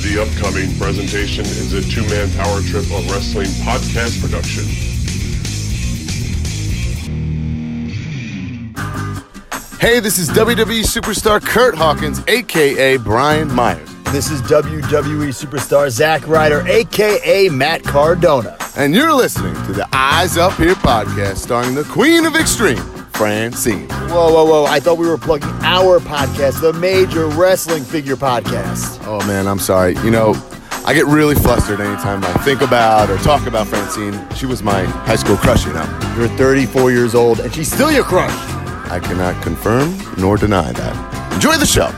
The upcoming presentation is a two man power trip of wrestling podcast production. Hey, this is WWE superstar Kurt Hawkins, aka Brian Myers. This is WWE superstar Zack Ryder, aka Matt Cardona. And you're listening to the Eyes Up Here podcast starring the Queen of Extreme, Francine. Whoa, whoa, whoa. I thought we were plugging our podcast, the Major Wrestling Figure Podcast. Oh man, I'm sorry. You know, I get really flustered anytime I think about or talk about Francine. She was my high school crush, you know. You're 34 years old, and she's still your crush. I cannot confirm nor deny that. Enjoy the show.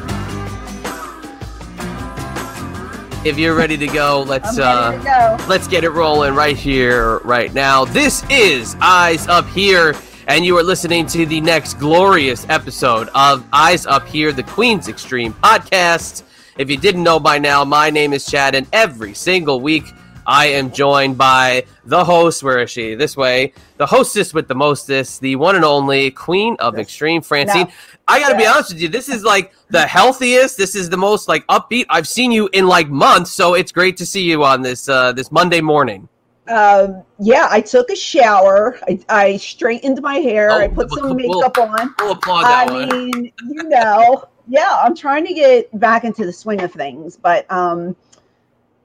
If you're ready to go, let's uh to go. let's get it rolling right here, right now. This is Eyes Up Here, and you are listening to the next glorious episode of Eyes Up Here, the Queen's Extreme podcast. If you didn't know by now, my name is Chad, and every single week I am joined by the host. Where is she? This way. The hostess with the mostest, the one and only Queen of Extreme, Francine. No. I gotta be honest with you. This is like the healthiest. This is the most like upbeat I've seen you in like months. So it's great to see you on this uh, this Monday morning. Um, yeah, I took a shower. I, I straightened my hair. Oh, I put we'll- some we'll- makeup on. We'll applaud I that one. mean, you know, yeah, I'm trying to get back into the swing of things, but um,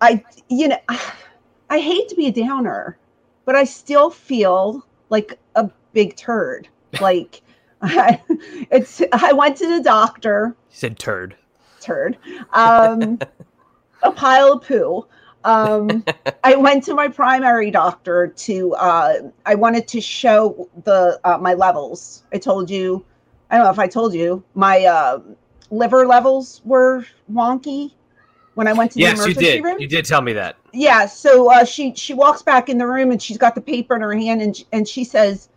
I, you know, I hate to be a downer, but I still feel like a big turd. Like, I, it's. I went to the doctor. He said turd. turd, um, a pile of poo. Um, I went to my primary doctor to. Uh, I wanted to show the uh, my levels. I told you. I don't know if I told you my uh, liver levels were wonky when I went to the Yes, you did. room. You did tell me that. Yeah, so uh, she she walks back in the room and she's got the paper in her hand and and she says,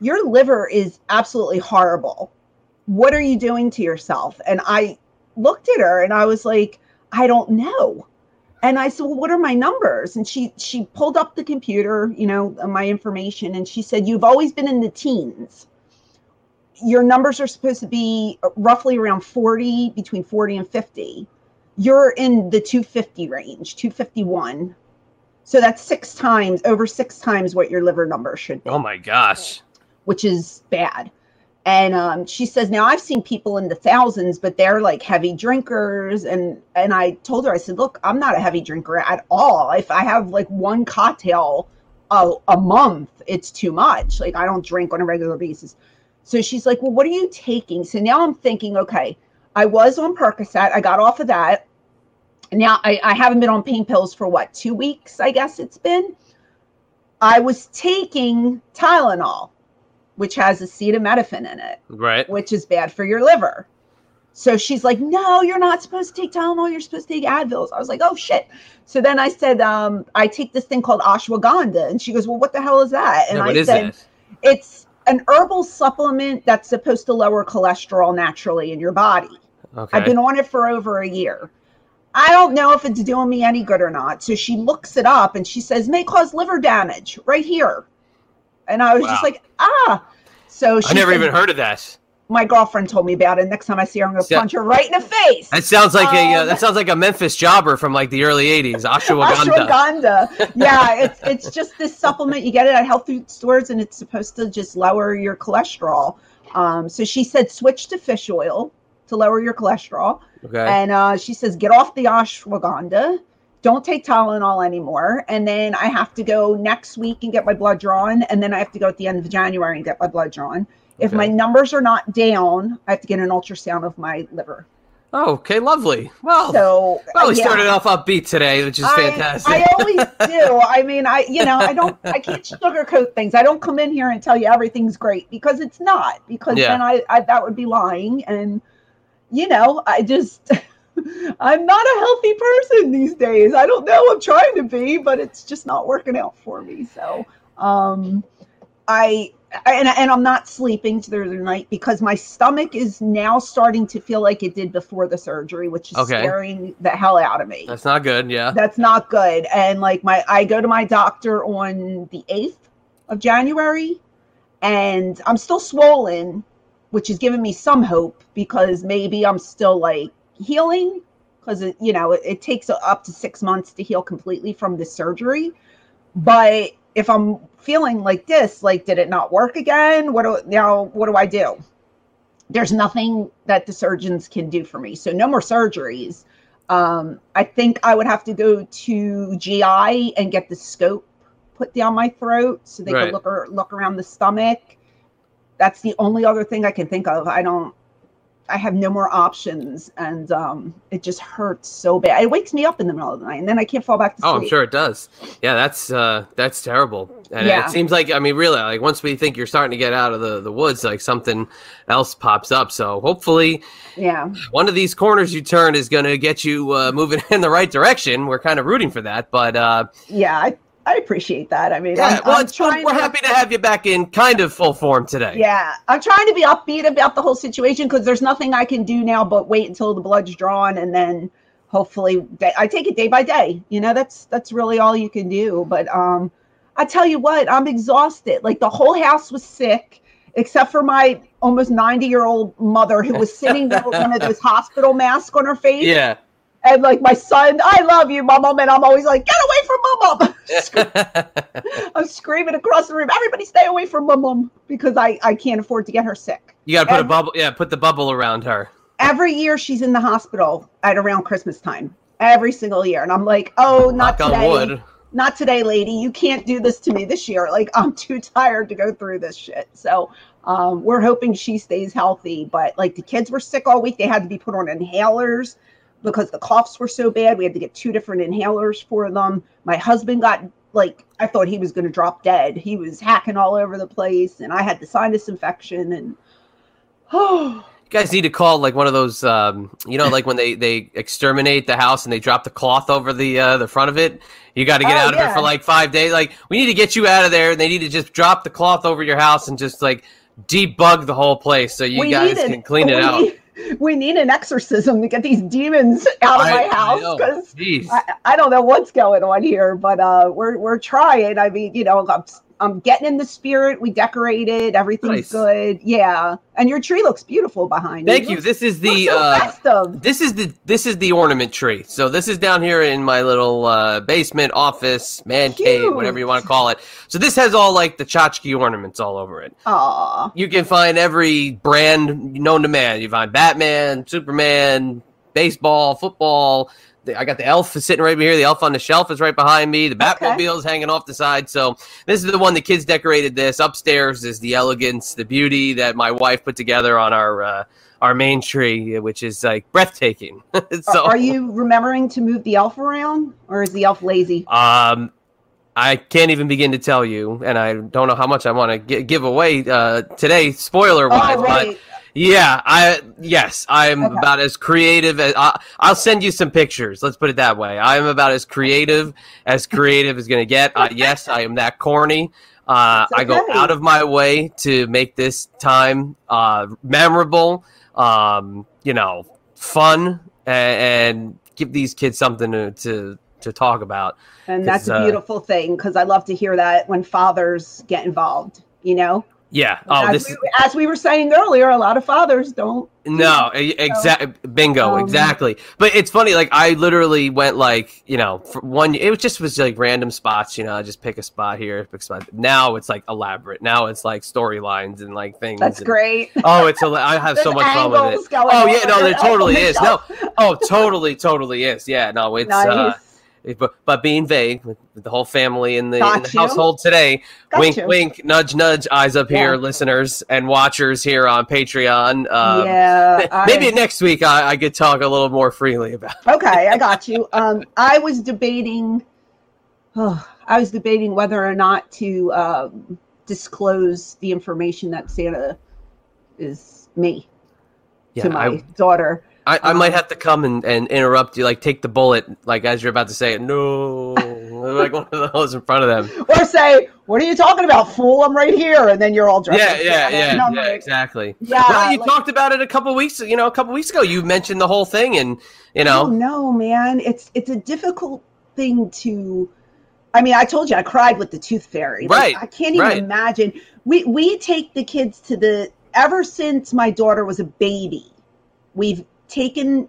"Your liver is absolutely horrible. What are you doing to yourself?" And I looked at her and I was like, "I don't know." And I said, "Well, what are my numbers?" And she she pulled up the computer, you know, uh, my information, and she said, "You've always been in the teens. Your numbers are supposed to be roughly around 40, between 40 and 50." you're in the 250 range, 251. So that's six times, over six times what your liver number should be, Oh my gosh. which is bad. And um, she says, now I've seen people in the thousands, but they're like heavy drinkers. And and I told her, I said, look, I'm not a heavy drinker at all. If I have like one cocktail a, a month, it's too much. Like I don't drink on a regular basis. So she's like, well, what are you taking? So now I'm thinking, okay, I was on Percocet. I got off of that. Now I, I haven't been on pain pills for what, two weeks, I guess it's been. I was taking Tylenol, which has acetaminophen in it, Right. which is bad for your liver. So she's like, no, you're not supposed to take Tylenol. You're supposed to take Advils. I was like, oh shit. So then I said, um, I take this thing called ashwagandha. And she goes, well, what the hell is that? And I said, it's an herbal supplement that's supposed to lower cholesterol naturally in your body. Okay. I've been on it for over a year. I don't know if it's doing me any good or not. So she looks it up and she says, may cause liver damage right here. And I was Wow. just like, ah. So she I never said- even heard of that. My girlfriend told me about it. Next time I see her, I'm going to Yeah. punch her right in the face. That sounds like a uh, Um, that sounds like a Memphis jobber from like the early '80s. Ashwagandha. Ashwagandha. Yeah, it's it's just this supplement. You get it at health food stores, and it's supposed to just lower your cholesterol. Um, so she said switch to fish oil to lower your cholesterol. Okay. And uh, she says, get off the ashwagandha. Don't take Tylenol anymore. And then I have to go next week and get my blood drawn. And then I have to go at the end of January and get my blood drawn. If Okay. my numbers are not down, I have to get an ultrasound of my liver. oh, okay. Lovely. Well. So, well, we yeah. started off upbeat today, which is I- fantastic. I, always do. I mean, I you know, I don't I can't sugarcoat things. I don't come in here and tell you everything's great because it's not. Because Yeah. then I, I that would be lying. And you know, I just I'm not a healthy person these days. I don't know. I'm trying to be, but it's just not working out for me. So um I and, and I'm not sleeping through the night because my stomach is now starting to feel like it did before the surgery, which is Okay. scaring the hell out of me That's not good. Yeah. that's not good and like my i go to my doctor on the 8th of january and i'm still swollen which is giving me some hope because maybe i'm still like healing because you know it, it takes up to six months to heal completely from the surgery. But if I'm feeling like this, like did it not work again? What do now? What do I do? There's nothing that the surgeons can do for me, so no more surgeries. Um, I think I would have to go to GI and get the scope put down my throat so they Right. can look or look around the stomach. That's the only other thing I can think of. I don't. I have no more options, and um, it just hurts so bad. It wakes me up in the middle of the night, and then I can't fall back to sleep. Oh, I'm sure it does. Yeah, that's uh that's terrible. And Yeah. it seems like I mean really like once we think you're starting to get out of the the woods like something else pops up. So hopefully Yeah, one of these corners you turn is going to get you uh, moving in the right direction. We're kind of rooting for that, but uh yeah, I, I appreciate that. I mean, yeah, I'm, well I'm trying we're to- happy to have you back in kind of full form today. Yeah, I'm trying to be upbeat about the whole situation because there's nothing I can do now but wait until the blood's drawn and then hopefully I take it day by day. You know, that's that's really all you can do. But um, I tell you what, I'm exhausted. Like the whole house was sick except for my almost 90 year old mother who was sitting there with one of those hospital masks on her face. Yeah. And like my son, I love you, mom, and I'm always like, get away from mom. I'm screaming across the room, everybody stay away from mom, mom, because I, I can't afford to get her sick. you got to put a bubble yeah, put the bubble around her. Every year she's in the hospital at around Christmas time. Every single year. And I'm like, oh, not Knock on today. wood. Not today, lady. You can't do this to me this year. Like, I'm too tired to go through this shit. So um, we're hoping she stays healthy. But like the kids were sick all week. They had to be put on inhalers because the coughs were so bad. We had to get two different inhalers for them. My husband got like I thought he was going to drop dead. He was hacking all over the place, and I had the sinus infection. And oh, You guys need to call like one of those, um, you know, like when they they exterminate the house and they drop the cloth over the uh, the front of it. You got to get Oh, out of it for like five days. Like we need to get you out of there. and They need to just drop the cloth over your house and just like debug the whole place so you we guys need an- can clean it we out. We need an exorcism to get these demons out of I- my house because Jeez. I, I don't know what's going on here, but uh, we're we're trying. I mean, you know, I'm, I'm getting in the spirit. We decorated. Everything's Nice. good. Yeah, and your tree looks beautiful behind Thank you. Thank you. This is the so uh, festive. this is the this is the ornament tree. So this is down here in my little uh, basement office, man cave, whatever you want to call it. So this has all like the tchotchke ornaments all over it. Aw, You can find every brand known to man. You find Batman, Superman, baseball, football. The- I got the elf sitting right here. The elf on the shelf is right behind me. The. Batmobile is hanging off the side. So this is the one the kids decorated. This upstairs is the elegance, the beauty that my wife put together on our uh, our main tree, which is like breathtaking. so are you remembering to move the elf around, or is the elf lazy? Um, I can't even begin to tell you, and I don't know how much I want to gi- give away uh, today, spoiler wise. Oh, But right. Yeah, I yes, I'm Okay. about as creative as I, I'll send you some pictures. Let's put it that way. I am about as creative as creative is going to get. Uh, yes, I am that corny. Uh, It's I go out of my way to make this time uh, memorable. Um, you know, fun and, and give these kids something to to, to talk about. And that's a uh, beautiful thing because I love to hear that when fathers get involved. You know, Yeah. Oh, as, this we, as we were saying earlier, a lot of fathers don't. no, exactly. Bingo, um, exactly. But it's funny. Like I literally went like you know for one. It was just was like random spots. You know, I just pick a spot here, pick a spot. Now it's like elaborate. Now it's like storylines and like things. That's and- great. Oh, it's a, I have so much fun with it. Oh yeah, no, there on totally is. No, oh, totally, totally is. Yeah, no, it's nice. uh, but but being vague the whole family in the, in the household today. Got wink, you. wink, nudge, nudge. Eyes up here, Yeah. listeners and watchers here on Patreon. Um, yeah. I- Maybe next week I, I could talk a little more freely about. okay, I got you. Um, I was debating. Oh, I was debating whether or not to um, disclose the information that Santa is me to my I, daughter. I, I might um, have to come and, and interrupt you, like take the bullet, like as you're about to say it. No, like one of those in front of them. Or say, "What are you talking about, fool? I'm right here," and then you're all dressed. Yeah, yeah, yeah, yeah, exactly. Yeah, well, you like- talked about it a couple weeks, you know, a couple weeks ago. You mentioned the whole thing, and you Oh know, no, man! It's it's a difficult thing to. I mean, I told you I cried with the tooth fairy. Like, Right, I can't even right. imagine. We we take the kids to the ever since my daughter was a baby. We've taken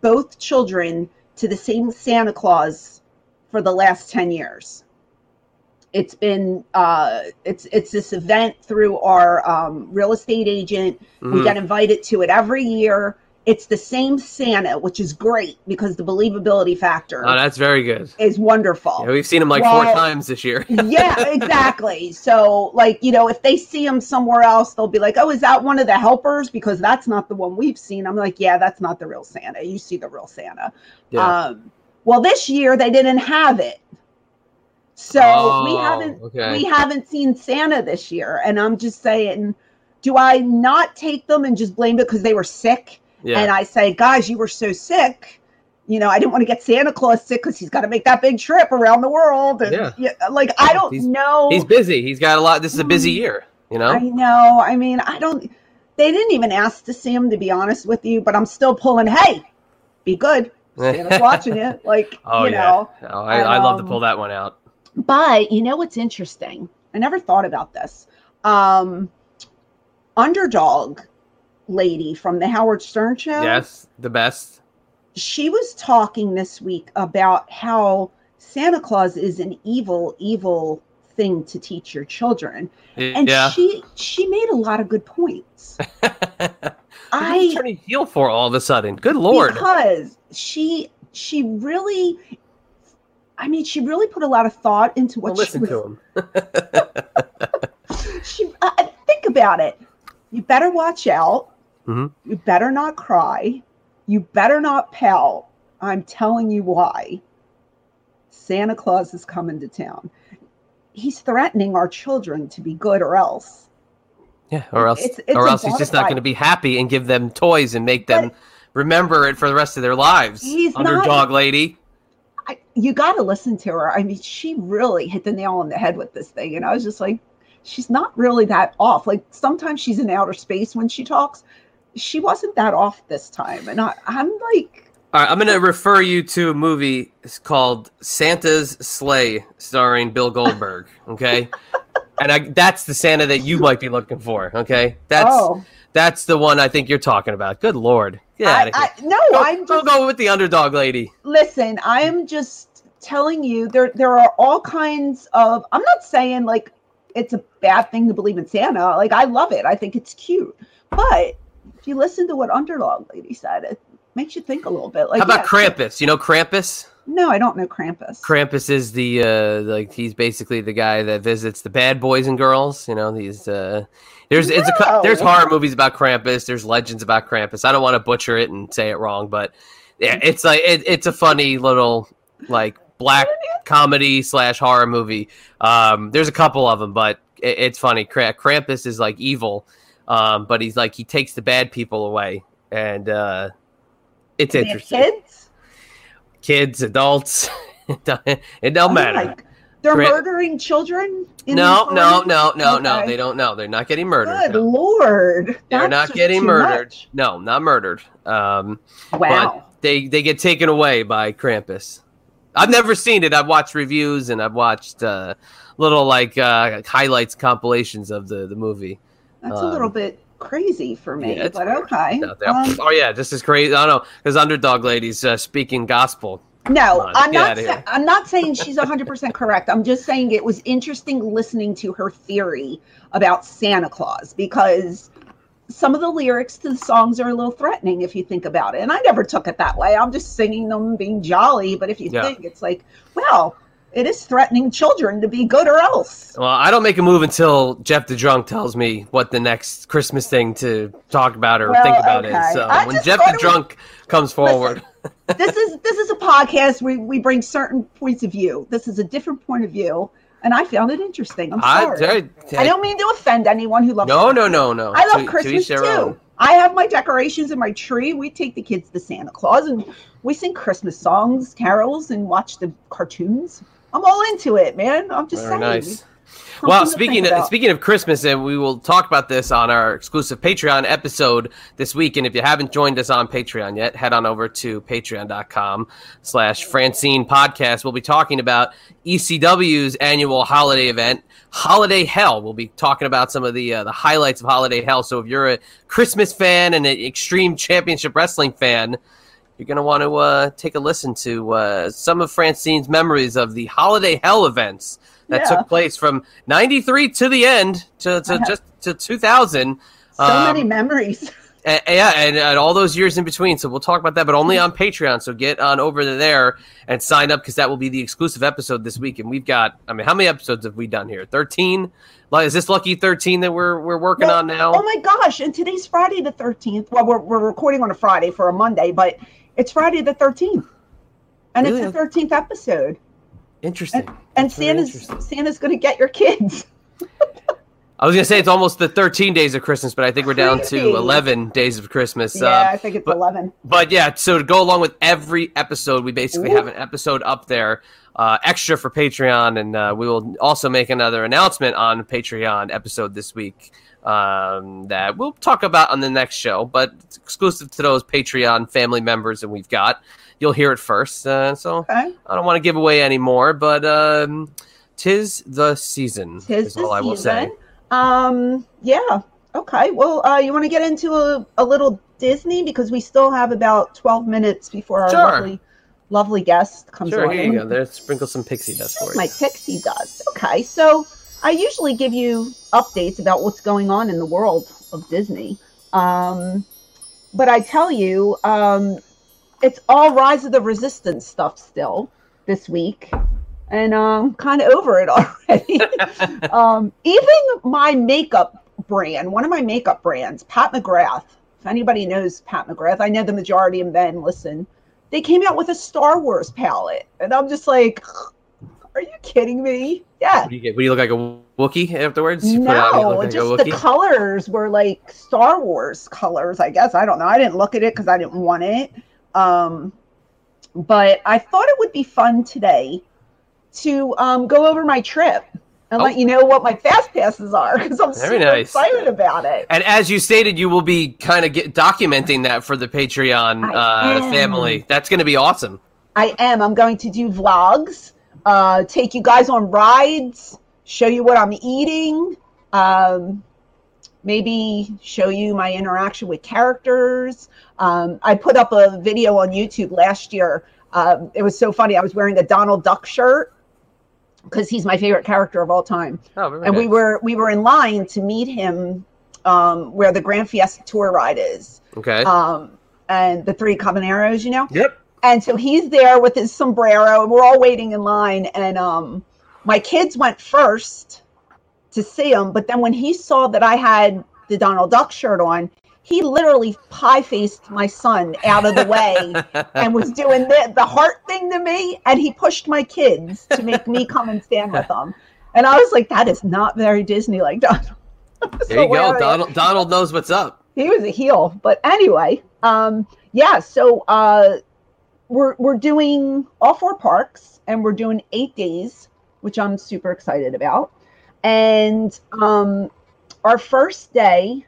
both children to the same Santa Claus for the last 10 years. It's been uh, it's it's this event through our um, real estate agent. We Mhm. get invited to it every year. It's the same Santa, which is great because the believability factor Oh, that's very good. is wonderful. Yeah, we've seen him like four times this year. yeah, exactly. So, like, you know, if they see him somewhere else, they'll be like, "Oh, is that one of the helpers?" Because that's not the one we've seen. I'm like, "Yeah, that's not the real Santa. You see the real Santa." Yeah. Um, well, this year they didn't have it, so we Oh, haven't okay. we haven't seen Santa this year. And I'm just saying, do I not take them and just blame it because they were sick? Yeah. And I say, guys, you were so sick. You know, I didn't want to get Santa Claus sick because he's got to make that big trip around the world. And Yeah. yeah, like I don't He's- know. He's busy. He's got a lot. This is a busy year. You know. I know. I mean, I don't. They didn't even ask to see him, to be honest with you. But I'm still pulling. Hey, be good. Santa's watching you. Like oh you yeah. know. No, I, I love to Um, pull that one out. But you know what's interesting? I never thought about this. Um, underdog lady from the Howard Stern show. Yes, the best. she was talking this week about how Santa Claus is an evil, evil thing to teach your children, and yeah. she she made a lot of good points. I turning heel for all of a sudden? Good lord. because she she really, I mean, she really put a lot of thought into Well, what she listen was. to him. She uh, think about it. You better watch out. Mhm. You better not cry. You better not pout. I'm telling you why. Santa Claus is coming to town. He's threatening our children to be good or else. Yeah, or else, It's- it's or else he's just not going to be happy and give them toys and make them But- remember it for the rest of their lives. He's not- Underdog lady. I, you got to listen to her. I mean, she really hit the nail on the head with this thing. And I was just like, she's not really that off. Like sometimes she's in outer space when she talks. She wasn't that off this time. And I, I'm like, All right, I'm going to refer you to a movie it's called Santa's Slay, starring Bill Goldberg. Okay, and I, that's the Santa that you might be looking for. Okay, that's oh, that's the one I think you're talking about. Good lord, get out of here. I, no, Go, I'm go just, go with the underdog lady. listen, I am just telling you there there are all kinds of I'm not saying like it's a bad thing to believe in Santa. Like I love it. I think it's cute. But if you listen to what underdog lady said, it makes you think a little bit. Like How about yeah, Krampus? You know Krampus? No, I don't know Krampus. Krampus is the uh like he's basically the guy that visits the bad boys and girls. You know these. uh There's it's a there's horror movies about Krampus. There's legends about Krampus. I don't want to butcher it and say it wrong, but yeah, it's like it, it's a funny little like black comedy slash horror movie. Um, there's a couple of them, but it, it's funny. Kra- Krampus is like evil, um, but he's like he takes the bad people away, and uh, it's They interesting. kids. Kids, adults, it don't, Oh matter. my- they're murdering children. No, no, no, no, no. They don't know. They're not getting murdered. Good no. lord, They're That's not getting murdered. much. No, not murdered. Um, Wow. they they get taken away by Krampus. I've never seen it. I've watched reviews and I've watched uh, little like uh, highlights compilations of the the movie. That's a little um, bit crazy for me, yeah, but okay. Um, oh yeah, this is crazy. I don't know because underdog ladies uh, speaking gospel. no, on, I'm not. Sa- I'm not saying she's 100 percent correct. I'm just saying it was interesting listening to her theory about Santa Claus because some of the lyrics to the songs are a little threatening if you think about it. And I never took it that way. I'm just singing them being jolly. But if you Yeah. think it's like, well, it is threatening children to be good or else. Well, I don't make a move until Jeff the Drunk tells me what the next Christmas thing to talk about or Well, think about okay. is. So I when Jeff the was- Drunk comes forward, this is this is a podcast where we bring certain points of view. This is a different point of view, and I found it interesting. I'm I, sorry. I, I, don't mean to offend anyone who loves. no, Christmas. no, no, no. I love To- to Christmas their too. own. I have my decorations and my tree. We take the kids to Santa Claus and we sing Christmas songs, carols, and watch the cartoons. I'm all into it, man. I'm just Very saying. nice. Something Well, speaking of, speaking of Christmas, and we will talk about this on our exclusive Patreon episode this week. And if you haven't joined us on Patreon yet, head on over to patreon.com slash Francine Podcast. We'll be talking about ECW's annual holiday event, Holiday Hell. We'll be talking about some of the uh, the highlights of Holiday Hell. So if you're a Christmas fan and an Extreme Championship Wrestling fan, you're going to want to uh, take a listen to uh, some of Francine's memories of the Holiday Hell events that Yeah. took place from 93 to the end to, to Uh-huh. just to 2000. So Um, many memories. and, yeah, and, and all those years in between. So we'll talk about that, but only on Patreon. So get on over to there and sign up because that will be the exclusive episode this week. And we've got, I mean, how many episodes have we done here? 13? Is this lucky 13 that we're we're working Well, on now? Oh my gosh! And today's Friday the thirteenth. Well, we're we're recording on a Friday for a Monday, but it's Friday the thirteenth, and Really? it's the thirteenth episode. Interesting. And, and Santa's interesting. Santa's going to get your kids. I was gonna say it's almost the 13 days of Christmas, but I think we're down to 11 days of Christmas. yeah, Uh, I think it's but- eleven. but yeah, so to go along with every episode, we basically Ooh. have an episode up there uh, extra for Patreon, and uh, we will also make another announcement on Patreon episode this week um, that we'll talk about on the next show, but it's exclusive to those Patreon family members that we've got. You'll hear it first, uh, so Okay. I don't want to give away any more, but um, tis the season. Tis is the all I will say. season. Um. Yeah. Okay. Well, uh, you want to get into a, a little Disney because we still have about twelve minutes before our Sure. lovely, lovely guest comes Sure, on. here you go. There, sprinkle some pixie dust for you. My pixie dust. Okay, so I usually give you updates about what's going on in the world of Disney. Um, but I tell you, um, it's all Rise of the Resistance stuff still this week. And I'm kind of over it already. um, even my makeup brand, one of my makeup brands, Pat McGrath. If anybody knows Pat McGrath, I know the majority of men listen. They came out with a Star Wars palette, and I'm just like, are you kidding me? Yeah. What do you get? What do you look like a Wookiee afterwards? You put it you No, like just the colors were like Star Wars colors, I guess. I don't know. I didn't look at it because I didn't want it. Um, but I thought it would be fun today to um, go over my trip and Oh. let you know what my fast passes are because I'm Very super nice. excited about it. And as you stated, you will be kind of documenting that for the Patreon uh, family. That's going to be awesome. I am. I'm going to do vlogs, uh, take you guys on rides, show you what I'm eating, um, maybe show you my interaction with characters. Um, I put up a video on YouTube last year. Um, it was so funny. I was wearing a Donald Duck shirt because he's my favorite character of all time Oh, and we were we were in line to meet him um, where the Grand Fiesta Tour ride is, okay. um, and the Three Caballeros, you know. yep. And so he's there with his sombrero, and we're all waiting in line. And um, my kids went first to see him, but then when he saw that I had the Donald Duck shirt on, he literally pie faced my son out of the way and was doing the, the heart thing to me. And he pushed my kids to make me come and stand with them. And I was like, that is not very Disney like Donald. There you go. Donald, Donald knows what's up. he was a heel. But anyway, um, yeah. So uh, we're we're doing all four parks, and we're doing eight days, which I'm super excited about. And um, our first day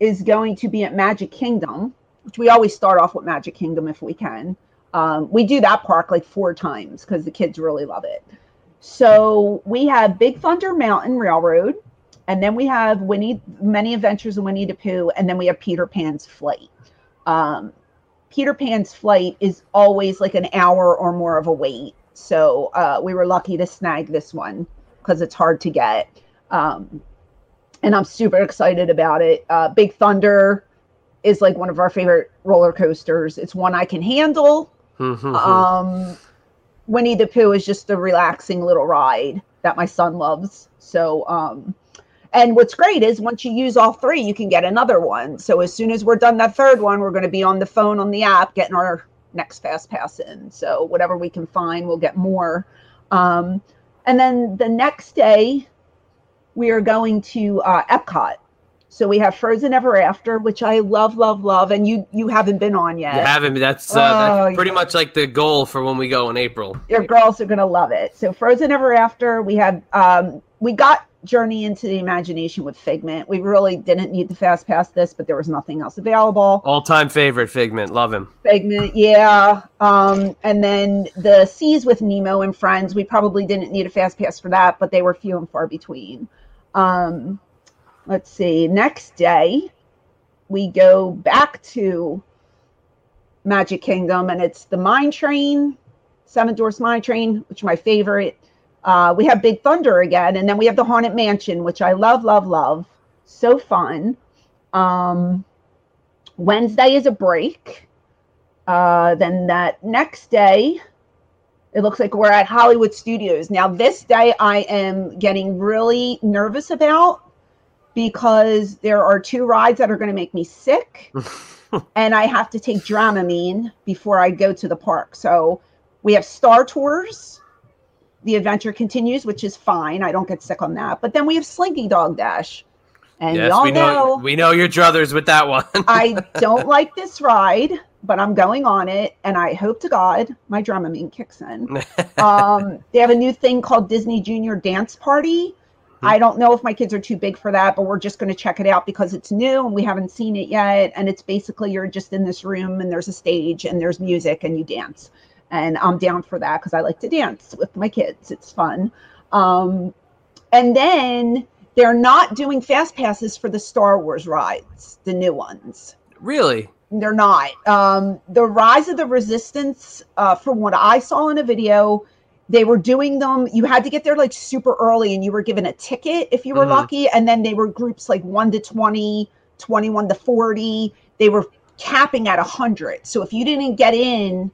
is going to be at Magic Kingdom, which we always start off with Magic Kingdom if we can. Um, we do that park like four times because the kids really love it. So we have Big Thunder Mountain Railroad, and then we have Winnie, Many Adventures of Winnie the Pooh, and then we have Peter Pan's Flight. Um, Peter Pan's Flight is always like an hour or more of a wait. So uh, we were lucky to snag this one because it's hard to get. Um, and I'm super excited about it. Uh, Big Thunder is like one of our favorite roller coasters. It's one I can handle. Mhm. Um, Winnie the Pooh is just a relaxing little ride that my son loves. So, um, and what's great is once you use all three, you can get another one. So as soon as we're done that third one, we're going to be on the phone on the app getting our next fast pass in. So whatever we can find, we'll get more. Um, and then the next day, we are going to uh, Epcot. So we have Frozen Ever After, which I love, love, love, and you you haven't been on yet. You haven't. That's, uh, Oh, that's pretty yeah. much like the goal for when we go in April. your girls are gonna love it. So Frozen Ever After, we have um we got Journey into the Imagination with Figment. We really didn't need to fast pass this, but there was nothing else available. All time favorite Figment. Love him. Figment, yeah. Um, and then the Seas with Nemo and Friends, we probably didn't need a fast pass for that, but they were few and far between. Um, let's see. Next day, we go back to Magic Kingdom, and it's the Mine Train, Seven Dwarfs Mine Train, which is my favorite. Uh, we have Big Thunder again, and then we have the Haunted Mansion, which I love, love, love. So fun. Um, Wednesday is a break. Uh, then that next day, it looks like we're at Hollywood Studios. Now, this day I am getting really nervous about because there are two rides that are going to make me sick, and I have to take Dramamine before I go to the park. So we have Star Tours. The adventure continues, which is fine. I don't get sick on that. But then we have Slinky Dog Dash. And yes, y'all we know, know we know your druthers with that one. I don't like this ride, but I'm going on it, and I hope to God my Dramamine kicks in. um, they have a new thing called Disney Junior Dance Party. I don't know if my kids are too big for that, but we're just going to check it out because it's new and we haven't seen it yet. And it's basically you're just in this room and there's a stage and there's music and you dance. And I'm down for that because I like to dance with my kids. It's fun. Um, and then they're not doing fast passes for the Star Wars rides, the new ones. really? They're not. Um, the Rise of the Resistance, uh, from what I saw in a video, they were doing them. You had to get there like super early and you were given a ticket if you were Mhm. lucky. And then they were groups like 1 to 20, 21 to 40. They were capping at 100. So if you didn't get in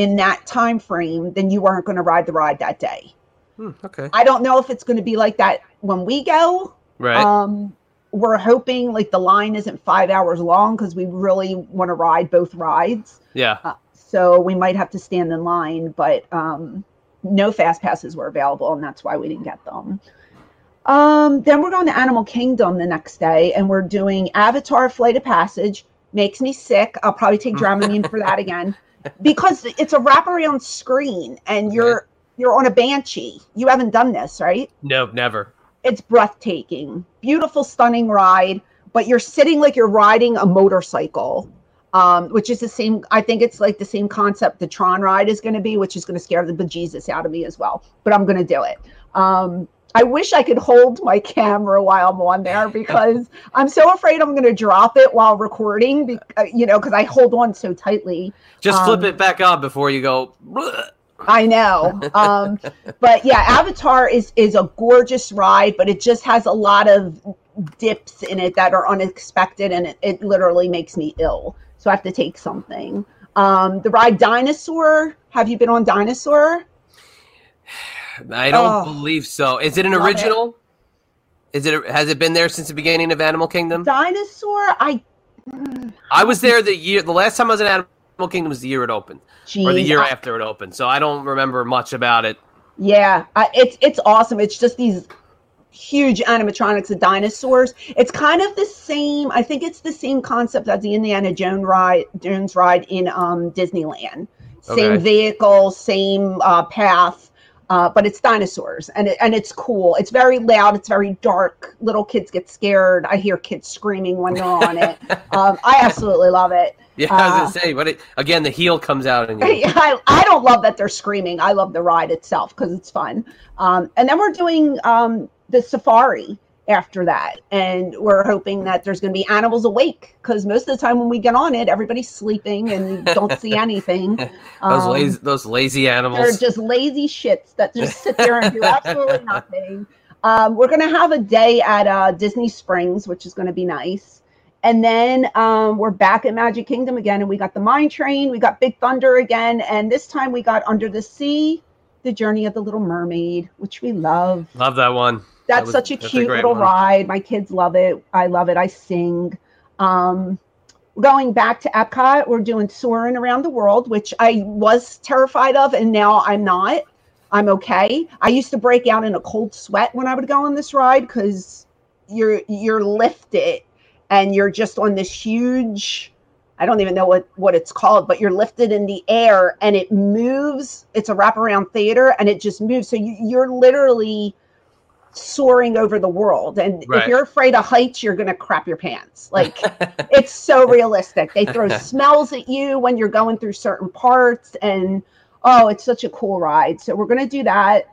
in that time frame, then you weren't going to ride the ride that day. Hmm, okay. I don't know if it's going to be like that when we go. Right. Um, we're hoping like the line isn't five hours long because we really want to ride both rides. yeah. Uh, so we might have to stand in line, but um, no fast passes were available, and that's why we didn't get them. Um, then we're going to Animal Kingdom the next day, and we're doing Avatar Flight of Passage. Makes me sick. I'll probably take Dramamine for that again because it's a wraparound screen, and you're you're on a banshee. You haven't done this, right? No, never. it's breathtaking beautiful stunning ride but you're sitting like you're riding a motorcycle um, which is the same i think it's like the same concept the tron ride is going to be which is going to scare the bejesus out of me as well but i'm going to do it um, i wish i could hold my camera while i'm on there because i'm so afraid i'm going to drop it while recording be- uh, you know because i hold on so tightly Just flip Um, it back on before you go. "Bleh." I know. Um, but yeah, Avatar is is a gorgeous ride, but it just has a lot of dips in it that are unexpected and it, it literally makes me ill. So I have to take something. Um, the ride Dinosaur. Have you been on Dinosaur? I don't Oh. believe so. Is it an original? Is it? Has it been there since the beginning of Animal Kingdom? Dinosaur, I I was there the year. The last time I was in Animal Kingdom was the year it opened, or the year I- after it opened. So I don't remember much about it. Yeah, I, it's it's awesome. It's just these huge animatronics of dinosaurs. It's kind of the same. I think it's the same concept as the Indiana Jones ride, Jones ride in um, Disneyland. Same Okay. vehicle, same uh, path, uh, but it's dinosaurs, and it, and it's cool. It's very loud. It's very dark. Little kids get scared. I hear kids screaming when they're on it. Um, I absolutely love it. Yeah, I was Uh, gonna say, but it, again, the heel comes out and you. I, I don't love that they're screaming. I love the ride itself because it's fun. Um, and then we're doing um, the safari after that. And we're hoping that there's going to be animals awake because most of the time when we get on it, everybody's sleeping and you don't see anything. those Um, lazy, those lazy animals. they're just lazy shits that just sit there and do absolutely nothing. Um, we're going to have a day at uh, Disney Springs, which is going to be nice. And then um, we're back at Magic Kingdom again, and we got the Mine Train, we got Big Thunder again, and this time we got Under the Sea, The Journey of the Little Mermaid, which we love. Love that one. That's was- such a that's cute great little one. ride. My kids love it. I love it. I sing. Um, going back to Epcot. We're doing Soaring Around the World, which I was terrified of, and now I'm not. I'm okay. I used to break out in a cold sweat when I would go on this ride because you're you're lifted and you're just on this huge I don't even know what what it's called, but you're lifted in the air and it moves. It's a wraparound theater and it just moves. So you, you're literally soaring over the world. And Right. if you're afraid of heights, you're gonna crap your pants. Like it's so realistic. They throw smells at you when you're going through certain parts, and oh, it's such a cool ride. So we're gonna do that.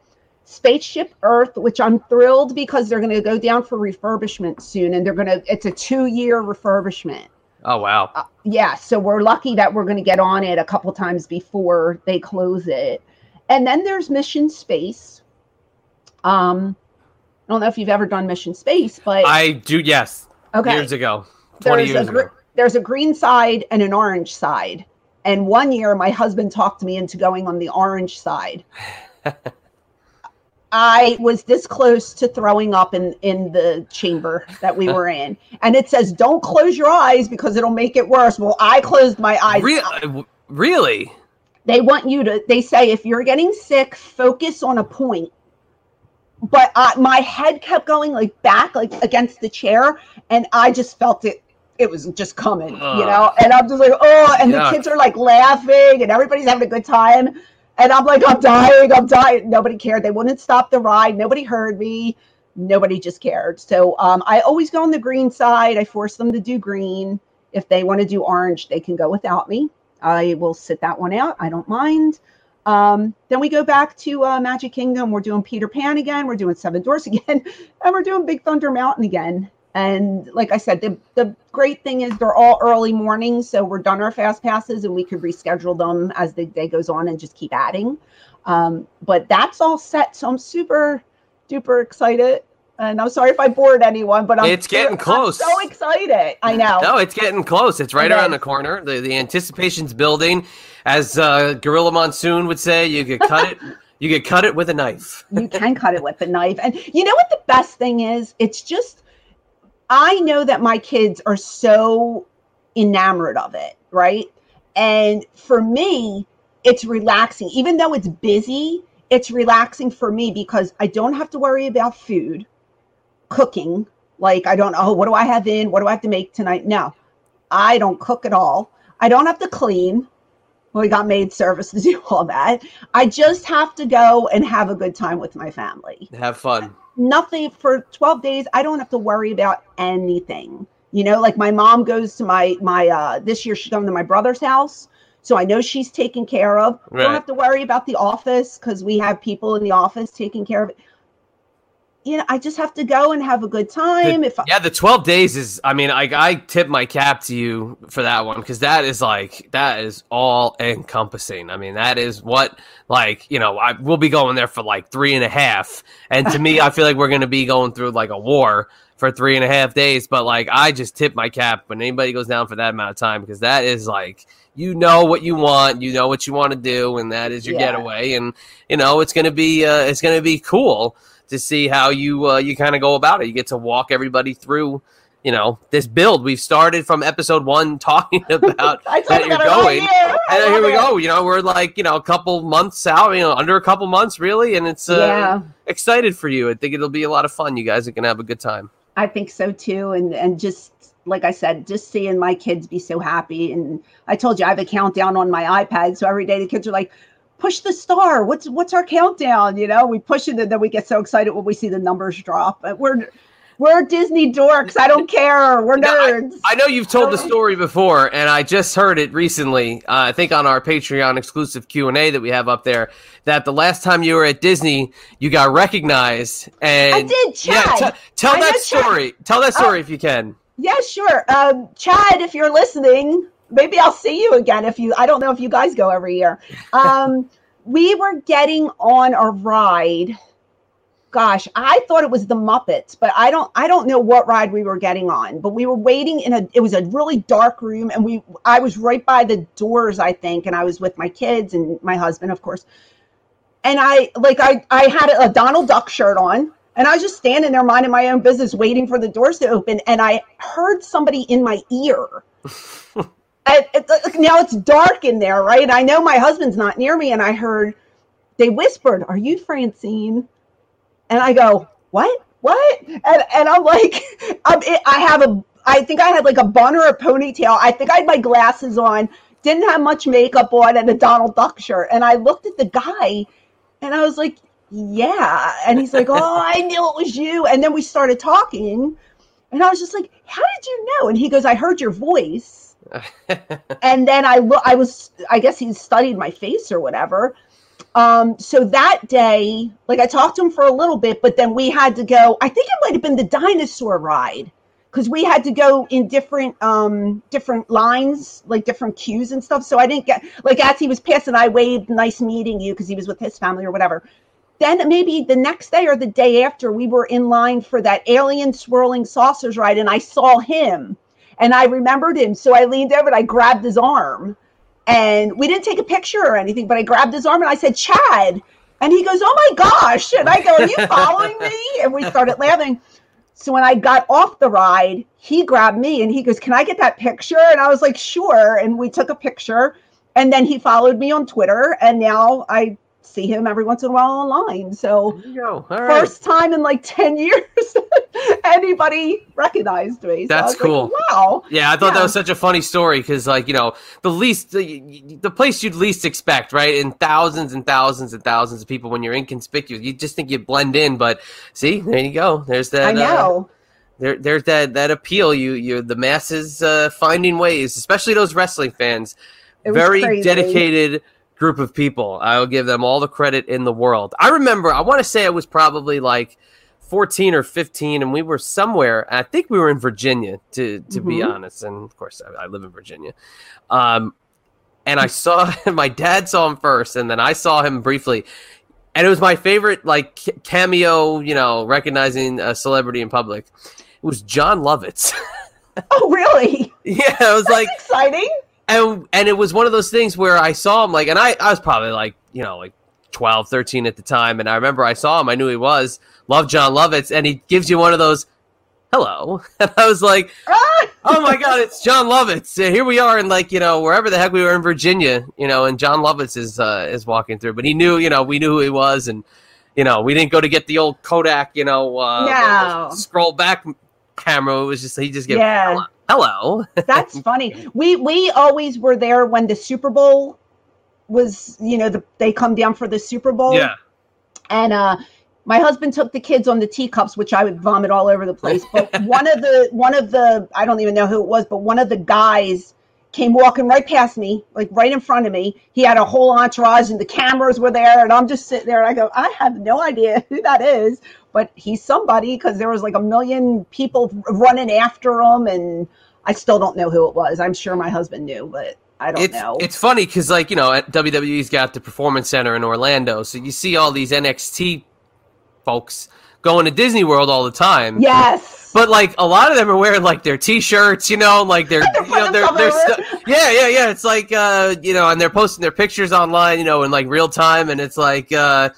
Spaceship Earth, which I'm thrilled because they're gonna go down for refurbishment soon, and they're gonna. It's a two-year refurbishment. Oh wow. Uh, yeah, so we're lucky that we're going to get on it a couple times before they close it. And then there's Mission Space. Um, I don't know if you've ever done Mission Space, but I do. Yes. okay, Years ago. Twenty there's years a ago. there's a green side and an orange side. And one year, my husband talked me into going on the orange side. I was this close to throwing up in in the chamber that we were in, and it says, "Don't close your eyes because it'll make it worse." Well, I closed my eyes. Re- uh, really? They want you to. They say if you're getting sick, focus on a point. But I, my head kept going like back, like against the chair, and I just felt it. It was just coming, you know. And I'm just like, oh, and Yuck. the kids are like laughing, and everybody's having a good time. And I'm like, I'm dying, I'm dying. Nobody cared. They wouldn't stop the ride. Nobody heard me. Nobody just cared. So um, I always go on the green side. I force them to do green. If they want to do orange, they can go without me. I will sit that one out. I don't mind. Um, then we go back to uh, Magic Kingdom. We're doing Peter Pan again. We're doing Seven Doors again, and we're doing Big Thunder Mountain again. And like I said, the the great thing is they're all early mornings, so we're done our fast passes, and we could reschedule them as the day goes on and just keep adding. Um, but that's all set, so I'm super duper excited. And I'm sorry if I bored anyone, but I'm It's getting I'm close. so excited. I know. No, it's getting close. It's right around the corner. The the anticipation's building. As uh, Gorilla Monsoon would say, you could cut it. You could cut it with a knife. you can cut it with a knife. And you know what the best thing is? It's just I know that my kids are so enamored of it, right? And for me, it's relaxing. Even though it's busy, it's relaxing for me because I don't have to worry about food, cooking. Like I don't know, what do I have in? What do I have to make tonight? No. I don't cook at all. I don't have to clean. We got maid service to do all that. I just have to go and have a good time with my family. Have fun. Nothing for 12 days. I don't have to worry about anything. You know, like my mom goes to my my uh this year she's going to my brother's house. So I know she's taken care of. Right. Don't have to worry about the office because we have people in the office taking care of it. You know, I just have to go and have a good time. if I, Yeah, the twelve days is. I mean, I I tip my cap to you for that one because that is like that is all encompassing. I mean, that is what like you know I we'll be going there for like three and a half, and to me, I feel like we're gonna be going through like a war for three and a half days. But like, I just tip my cap when anybody goes down for that amount of time because that is like you know what you want, you know what you want to do, and that is your Yeah. getaway, and you know it's gonna be uh, it's gonna be cool to see how you uh, you kind of go about it. You get to walk everybody through, you know, this build. We've started from episode one talking about that you're going. And here we it. go. You know, we're like, you know, a couple months out, you know, under a couple months really, and it's uh, yeah. excited for you. I think it'll be a lot of fun. You guys are gonna have a good time. I think so too. And and just like I said, just seeing my kids be so happy. And I told you I have a countdown on my iPad. So every day the kids are like, push the star. What's what's our countdown? You know, we push it and then we get so excited when we see the numbers drop. But we're we're Disney dorks. I don't care. We're No, I- nerds. I know you've told the story before, and I just heard it recently. Uh, I think on our Patreon exclusive Q and A that we have up there. That the last time you were at Disney, you got recognized. And I did, Yeah, Chad. t- tell I that know Chad. story. Tell that story if you can. Yeah, sure. Um, Chad, if you're listening, maybe I'll see you again. If you, I don't know if you guys go every year. Um, we were getting on a ride. Gosh, I thought it was the Muppets, but I don't. I don't know what ride we were getting on. But we were waiting in a. It was a really dark room, and we. I was right by the doors, I think, and I was with my kids and my husband, of course. And I like I I had a Donald Duck shirt on, and I was just standing there minding my own business, waiting for the doors to open. And I heard somebody in my ear. it, it- now it's dark in there, right? I know my husband's not near me. And I heard they whispered, Are you Francine? And I go, What? What? And, and I'm like, I'm, I have a, I think I had like a bun or a ponytail. I think I had my glasses on, didn't have much makeup on, and a Donald Duck shirt. And I looked at the guy and I was like, yeah. And he's like, oh, I knew it was you. And then we started talking. And I was just like, how did you know? And he goes, I heard your voice. And then I I was, I guess he studied my face or whatever. Um, so that day, like I talked to him for a little bit, but then we had to go. I think it might have been the dinosaur ride because we had to go in different um different lines, like different queues and stuff. So I didn't get like as he was passing, I waved, nice meeting you, because he was with his family or whatever. Then maybe the next day or the day after, we were in line for that alien swirling saucers ride, and I saw him, and I remembered him. So I leaned over and I grabbed his arm, and we didn't take a picture or anything, but I grabbed his arm and I said, "Chad," and he goes, "Oh my gosh!" And I go, "Are you following me?" And we started laughing. So when I got off the ride, he grabbed me and he goes, Can I get that picture? And I was like, Sure. And we took a picture. And then he followed me on Twitter. And now I see him every once in a while online. So There you. All right. first time in like 10 years anybody recognized me. So That's was like, cool. wow. Yeah, I thought that was such a funny story because, like, you know, the least, the, the place you'd least expect, right? In thousands and thousands and thousands of people, when you're inconspicuous, you just think you blend in. But see, there you go. There's that. I uh, know. there, there's that that appeal. You, you, the masses uh, finding ways, especially those wrestling fans. Very crazy. dedicated group of people. I will give them all the credit in the world. I remember. I want to say it was probably like. 14 or 15 and we were somewhere i think we were in virginia to to be Mhm. honest and of course I, I live in virginia um and i saw my dad saw him first and then i saw him briefly and it was my favorite like cameo you know recognizing a celebrity in public it was jon lovitz Oh, really? yeah i was like Exciting. And and it was one of those things where I saw him like, and I I was probably like you know like 12, 13 at the time, and I remember I saw him, I knew he was love Jon Lovitz, and he gives you one of those hello, and I was like, Ah! oh my god, it's Jon Lovitz, and here we are in like you know wherever the heck we were in Virginia, you know, and Jon Lovitz is uh, is walking through, but he knew you know we knew who he was, and you know we didn't go to get the old Kodak you know uh, No. scroll back camera, it was just he just gave Yeah. Hello. That's funny. We we always were there when the Super Bowl was, you know, the, they come down for the Super Bowl. yeah. And uh my husband took the kids on the teacups, which I would vomit all over the place. But one of the one of the I don't even know who it was, but one of the guys came walking right past me, like right in front of me. He had a whole entourage and the cameras were there, and I'm just sitting there and I go, I have no idea who that is, but he's somebody because there was like a million people running after him, and I still don't know who it was. I'm sure my husband knew, but I don't it's, know. It's funny because, like, you know, at WWE's got the Performance Center in Orlando, so you see all these NXT folks going to Disney World all the time. yes. But like a lot of them are wearing like their T-shirts, you know, like they're, you know, they're, they're stu- yeah, yeah, yeah. It's like, uh, you know, and they're posting their pictures online, you know, in like real time, and it's like, uh,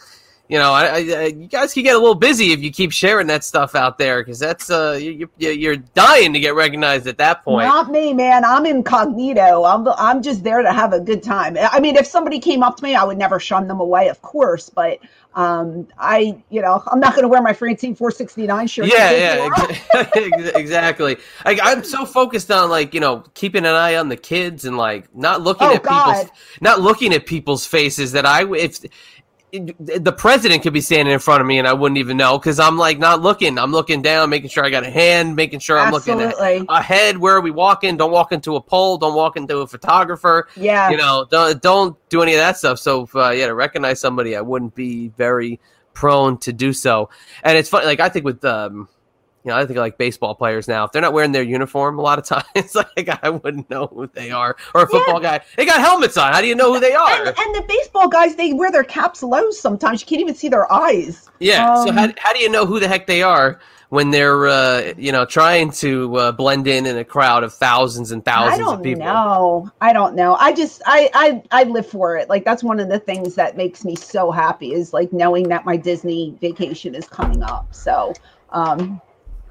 you know, I, I, you guys can get a little busy if you keep sharing that stuff out there because that's, uh, you, you, you're dying to get recognized at that point. Not me, man. I'm incognito. I'm I'm just there to have a good time. I mean, if somebody came up to me, I would never shun them away, of course. But um, I, you know, I'm not going to wear my Francine 469 shirt. yeah, yeah, ex- exactly. Like I'm so focused on like you know keeping an eye on the kids and like not looking Oh, at God. people's not looking at people's faces that I if the president could be standing in front of me and I wouldn't even know because I'm like not looking. I'm looking down, making sure I got a hand, making sure I'm looking at ahead. Where are we walking? Don't walk into a pole. Don't walk into a photographer. Yeah. You know, don't don't do any of that stuff. So if, uh, yeah, to recognize somebody, I wouldn't be very prone to do so. And it's funny, like I think with um, you know, I think like baseball players now, if they're not wearing their uniform, a lot of times, like I wouldn't know who they are. Or a football guy, they got helmets on. How do you know who they are? and, and the baseball guys, they wear their caps low sometimes. You can't even see their eyes. yeah. so um, how how do you know who the heck they are? When they're, uh, you know, trying to uh, blend in in a crowd of thousands and thousands I don't of people. know. I don't know. I just I, I I live for it. Like that's one of the things that makes me so happy is like knowing that my Disney vacation is coming up. So um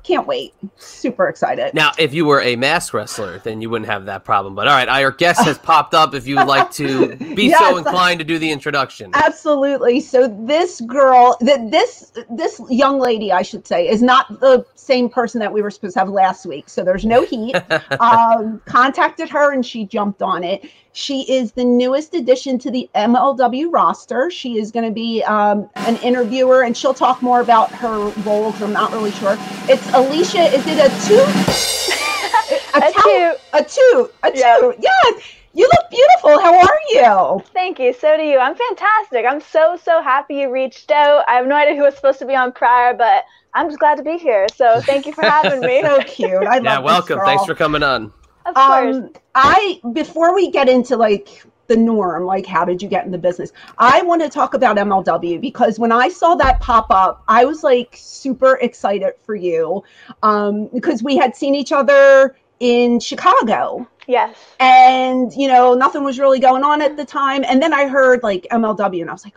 can't wait. Super excited. Now, if you were a mask wrestler, then you wouldn't have that problem. But all right, our guest has popped up. If you would like to be so inclined to do the introduction, Absolutely. So this girl, th- this this young lady, I should say, is not the same person that we were supposed to have last week. So there's no heat. um, contacted her and she jumped on it. She is the newest addition to the MLW roster. She is going to be um, an interviewer, and she'll talk more about her role. 'cause I'm not really sure. It's Alicia. Is it a two? A tell- two. A two. A two. Yeah. Yes. You look beautiful. How are you? Thank you. So do you. I'm fantastic. I'm so, so happy you reached out. I have no idea who was supposed to be on prior, but I'm just glad to be here. So thank you for having me. so cute. I love yeah, welcome. Thanks for coming on. Of course. Um, I before we get into like the norm, like how did you get in the business? I want to talk about MLW because when I saw that pop up, I was like super excited for you um, because we had seen each other in Chicago. Yes. And you know, nothing was really going on at the time. And then I heard like MLW, and I was like,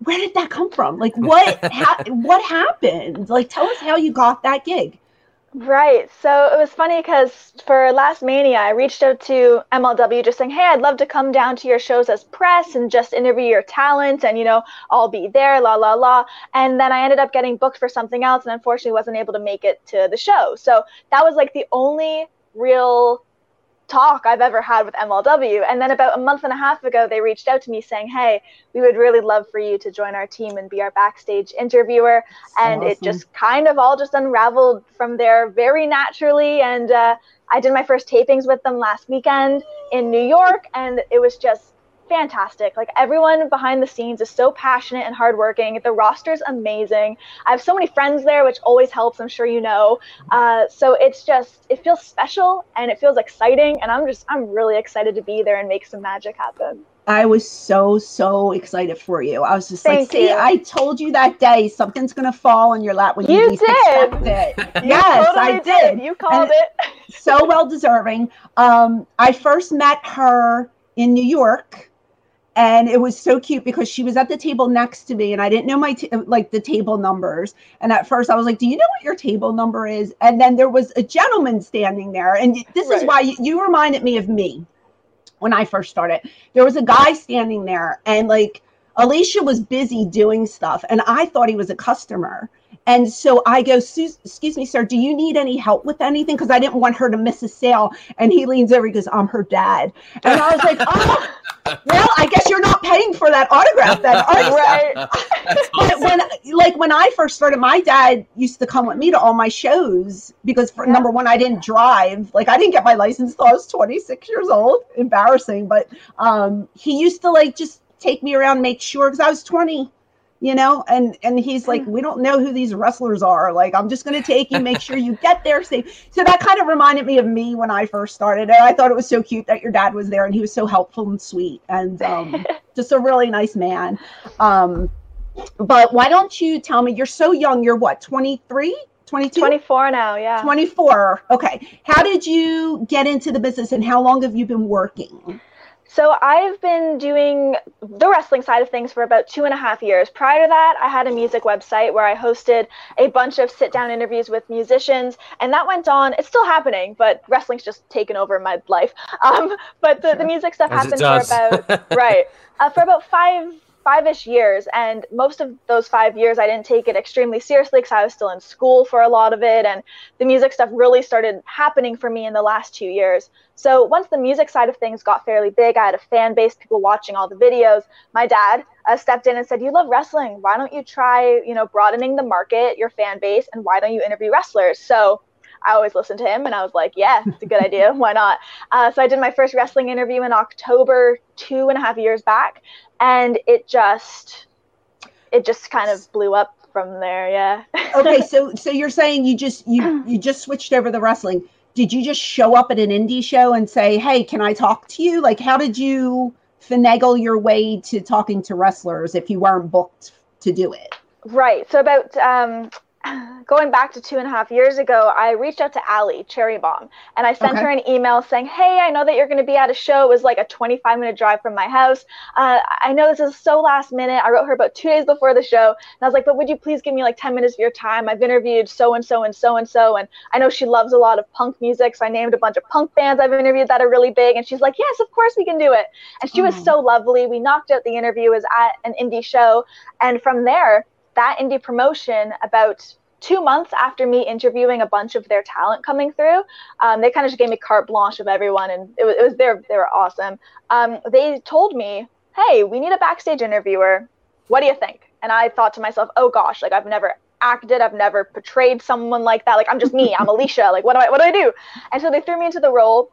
where did that come from? Like, what ha- what happened? Like, tell us how you got that gig. Right. So it was funny because for last Mania, I reached out to MLW just saying, hey, I'd love to come down to your shows as press and just interview your talent and, you know, I'll be there, la, la, la. And then I ended up getting booked for something else and unfortunately wasn't able to make it to the show. So that was like the only real talk I've ever had with MLW. And then about a month and a half ago, they reached out to me saying, Hey, we would really love for you to join our team and be our backstage interviewer. And awesome. it just kind of all just unraveled from there very naturally. And uh, I did my first tapings with them last weekend in New York, and it was just fantastic. Like everyone behind the scenes is so passionate and hardworking. The roster's amazing. I have so many friends there, which always helps. I'm sure you know. Uh, so it's just it feels special and it feels exciting, and I'm just I'm really excited to be there and make some magic happen. I was so so excited for you. I was just Thank like, see, you. I told you that day something's gonna fall on your lap when you, You least did. expect it. Yes, totally I did. You called And it. so well deserving. Um, I first met her in New York, and it was so cute because she was at the table next to me, and I didn't know my t- like the table numbers. And at first, I was like, "Do you know what your table number is?" And then there was a gentleman standing there, and this is why you, you reminded me of me when I first started. There was a guy standing there, and like Alicia was busy doing stuff, and I thought he was a customer. And so I go, excuse me, sir, do you need any help with anything? Because I didn't want her to miss a sale. And he leans over, he goes, I'm her dad. And I was like, oh, well, I guess you're not paying for that autograph then, right. That's But when, like when I first started, my dad used to come with me to all my shows because, for Yeah. number one, I didn't drive. Like I didn't get my license until I was 26 years old. Embarrassing, but um, he used to like just take me around, make sure because I was 20, you know. And and he's like, we don't know who these wrestlers are. Like I'm just going to take you, make sure you get there safe. So that kind of reminded me of me when I first started, and I thought it was so cute that your dad was there and he was so helpful and sweet and um, just a really nice man. Um, but why don't you tell me you're so young you're what 23 22 24 now, yeah. 24 okay how did you get into the business and how long have you been working So I've been doing the wrestling side of things for about two and a half years. Prior to that, I had a music website where I hosted a bunch of sit-down interviews with musicians, and that went on. It's still happening, but wrestling's just taken over my life. Um, but the, the music stuff As happened for about right uh, for about five five-ish years and most of those five years i didn't take it extremely seriously because i was still in school for a lot of it and the music stuff really started happening for me in the last two years. So once the music side of things got fairly big i had a fan base people watching all the videos. My dad uh, stepped in and said you love wrestling. Why don't you try you know broadening the market your fan base and why don't you interview wrestlers? So I always listened to him and I was like, yeah, it's a good idea. Why not? Uh, so I did my first wrestling interview in October two and a half years back. And it just, it just kind of blew up from there. Yeah. okay so so you're saying you just you you just switched over the wrestling did you just show up at an indie show and say hey can i talk to you like how did you finagle your way to talking to wrestlers if you weren't booked to do it Right. So about um, going back to two and a half years ago, I reached out to Allie Cherry Bomb, and I sent Okay. her an email saying, "Hey, I know that you're going to be at a show. It was like a 25 minute drive from my house. Uh, I know this is so last minute. I wrote her about two days before the show, and I was like, but would you please give me like 10 minutes of your time? I've interviewed so and so and so and so, and I know she loves a lot of punk music, so I named a bunch of punk bands I've interviewed that are really big, and she's like, yes, of course we can do it. And she was so lovely. We knocked out the interview. It was at an indie show, and from there that indie promotion about two months after me interviewing a bunch of their talent coming through um, they kind of just gave me carte blanche of everyone and it was, it was they were awesome. Um, they told me hey we need a backstage interviewer. What do you think? And i thought to myself oh gosh like i've never acted i've never portrayed someone like that. Like i'm just me i'm alicia. Like what do i what do i do? And so they threw me into the role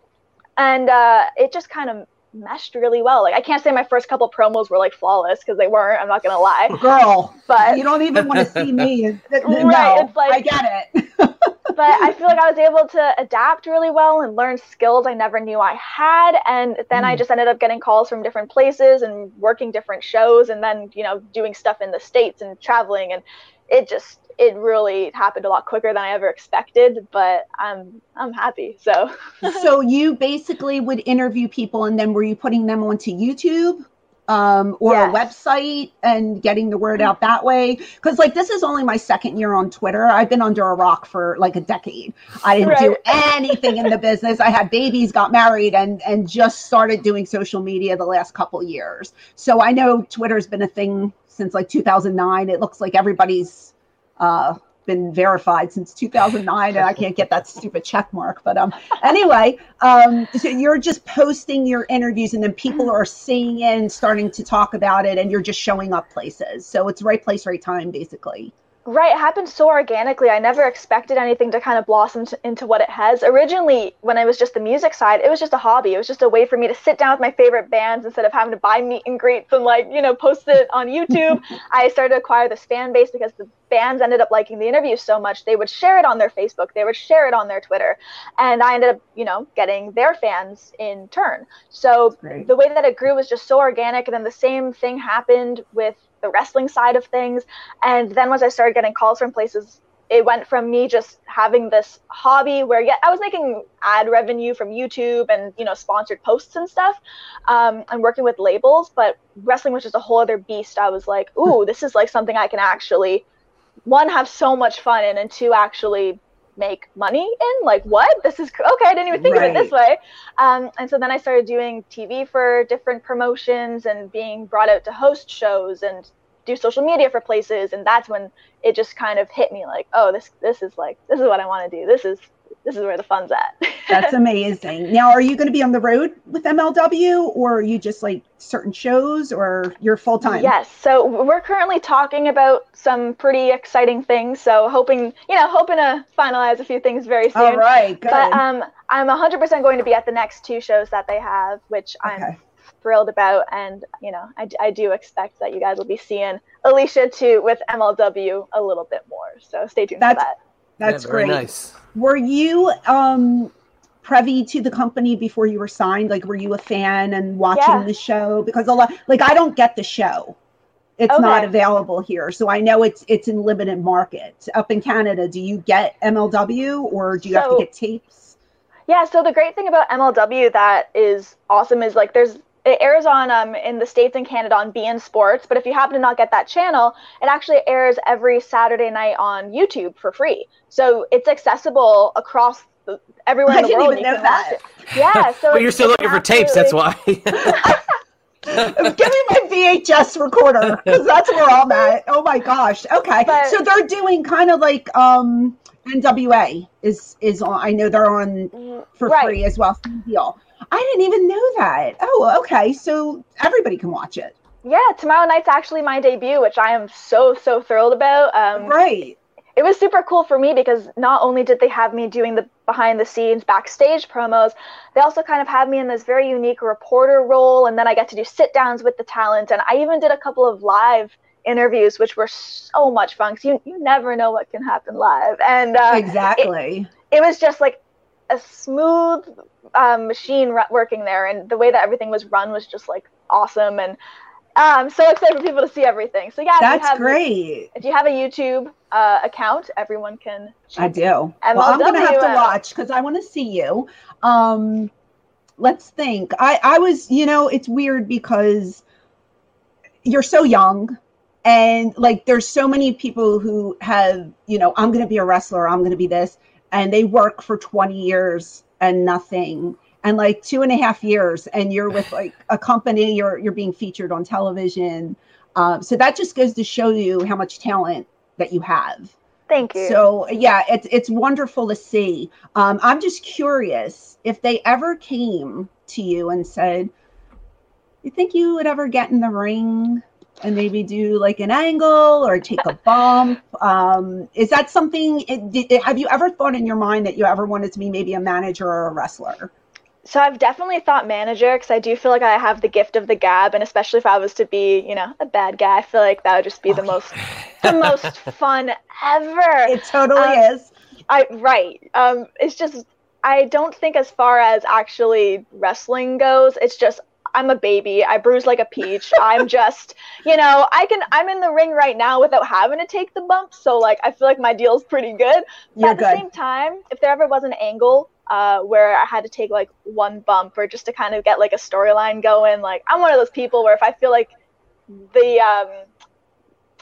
and uh, it just kind of meshed really well. Like I can't say my first couple promos were like flawless because they weren't. I'm not gonna lie. Girl, But you don't even want to see me. No, Right, it's like- I get it. but I feel like I was able to adapt really well and learn skills I never knew I had. And then I Mm. just ended up getting calls from different places and working different shows and then, you know, doing stuff in the States and traveling. And it just, it really happened a lot quicker than I ever expected, but I'm, I'm happy. So so you basically would interview people and then were you putting them onto YouTube um, or a website and getting the word out that way? Because like this is only my second year on Twitter. I've been under a rock for like a decade. I didn't do anything in the business. I had babies, got married, and and just started doing social media the last couple years. So I know Twitter's been a thing since like 2009. It looks like everybody's uh, been verified since 2009 and i can't get that stupid check mark but um anyway um so you're just posting your interviews and then people are seeing it and starting to talk about it and you're just showing up places. So it's right place right time basically Right, it happened so organically. I never expected anything to kind of blossom to, into what it has. Originally, when it was just the music side, it was just a hobby. It was just a way for me to sit down with my favorite bands instead of having to buy meet and greets and like, you know, post it on YouTube. I started to acquire this fan base because the bands ended up liking the interview so much. They would share it on their Facebook, they would share it on their Twitter, and I ended up, you know, getting their fans in turn. So the way that it grew was just so organic and then the same thing happened with the wrestling side of things. And then once i started getting calls from places it went from me just having this hobby where yeah i was making ad revenue from youtube and you know sponsored posts and stuff um, and working with labels. But wrestling was just a whole other beast. I was like ooh this is like something i can actually one have so much fun in and two actually make money in? Like what? This is okay i didn't even think of it this way. Um, and so then i started doing tv for different promotions and being brought out to host shows and do social media for places. And that's when it just kind of hit me like oh this this is like this is what i want to do. This is this is where the fun's at that's amazing now are you going to be on the road with mlw or are you just like certain shows or you're full-time Yes. So we're currently talking about some pretty exciting things. So hoping, you know, hoping to finalize a few things very soon. all right good But um, I'm 100% going to be at the next two shows that they have, which I'm thrilled about. And, you know, I, I do expect that you guys will be seeing Alicia Atout with MLW a little bit more. So stay tuned That's- for that. That's yeah, very great. nice. were you um privy to the company before you were signed? Like were you a fan and watching Yeah. the show? Because a lot like i don't get the show. It's not available here. So i know it's it's in limited market. Up in canada do you get mlw or do you have to get tapes? Yeah, so the great thing about MLW that is awesome is like there's it airs on um in the states and Canada on beIN Sports, but if you happen to not get that channel, it actually airs every Saturday night on YouTube for free. So it's accessible across the, everywhere I in the didn't world. even you know can that. Yeah, so But you're still it's looking for tapes, that's why. give me my vhs recorder because that's where i'm at oh my gosh okay But- so they're doing kind of like um nwa is is on i know they're on for Right. free as well. Deal. I didn't even know that. Oh, okay. So everybody can watch it. Yeah, tomorrow night's actually my debut, which I am so so thrilled about. Um, Right. it was super cool for me because not only did they have me doing the behind the scenes backstage promos, they also kind of had me in this very unique reporter role, and then I got to do sit downs with the talent, and I even did a couple of live interviews, which were so much fun because you, you never know what can happen live, and uh, exactly. it was just like a smooth um, machine working there, and the way that everything was run was just like awesome, and uh, I'm so excited for people to see everything. So yeah, if That's have- great. If you have a YouTube uh, account, everyone can. I do. Well, I'm gonna have to watch because I want to see you. Um, let's think. I I was, you know, it's weird because you're so young, and like there's so many people who have, you know, I'm gonna be a wrestler. I'm gonna be this, and they work for 20 years and nothing. And like two and a half years, and you're with like a company, you're you're being featured on television. Um, so that just goes to show you how much talent that you have. Thank you. So yeah, it's it's wonderful to see. Um, I'm just curious if they ever came to you and said, "You think you would ever get in the ring and maybe do like an angle or take a bump?" Um, is that something? It, did, have you ever thought in your mind that you ever wanted to be maybe a manager or a wrestler? So I've definitely thought manager because I do feel like I have the gift of the gab, and especially if I was to be, you know, a bad guy, I feel like that would just be the most, the most fun ever. It totally Um, is. I right. Um, it's just I don't think as far as actually wrestling goes, it's just I'm a baby. I bruise like a peach. I'm just, you know, I can I'm in the ring right now without having to take the bumps. So like I feel like my deal's pretty good. But You're at the good. same time, if there ever was an angle uh, where I had to take like one bump or just to kind of get like a storyline going, like I'm one of those people where if I feel like the um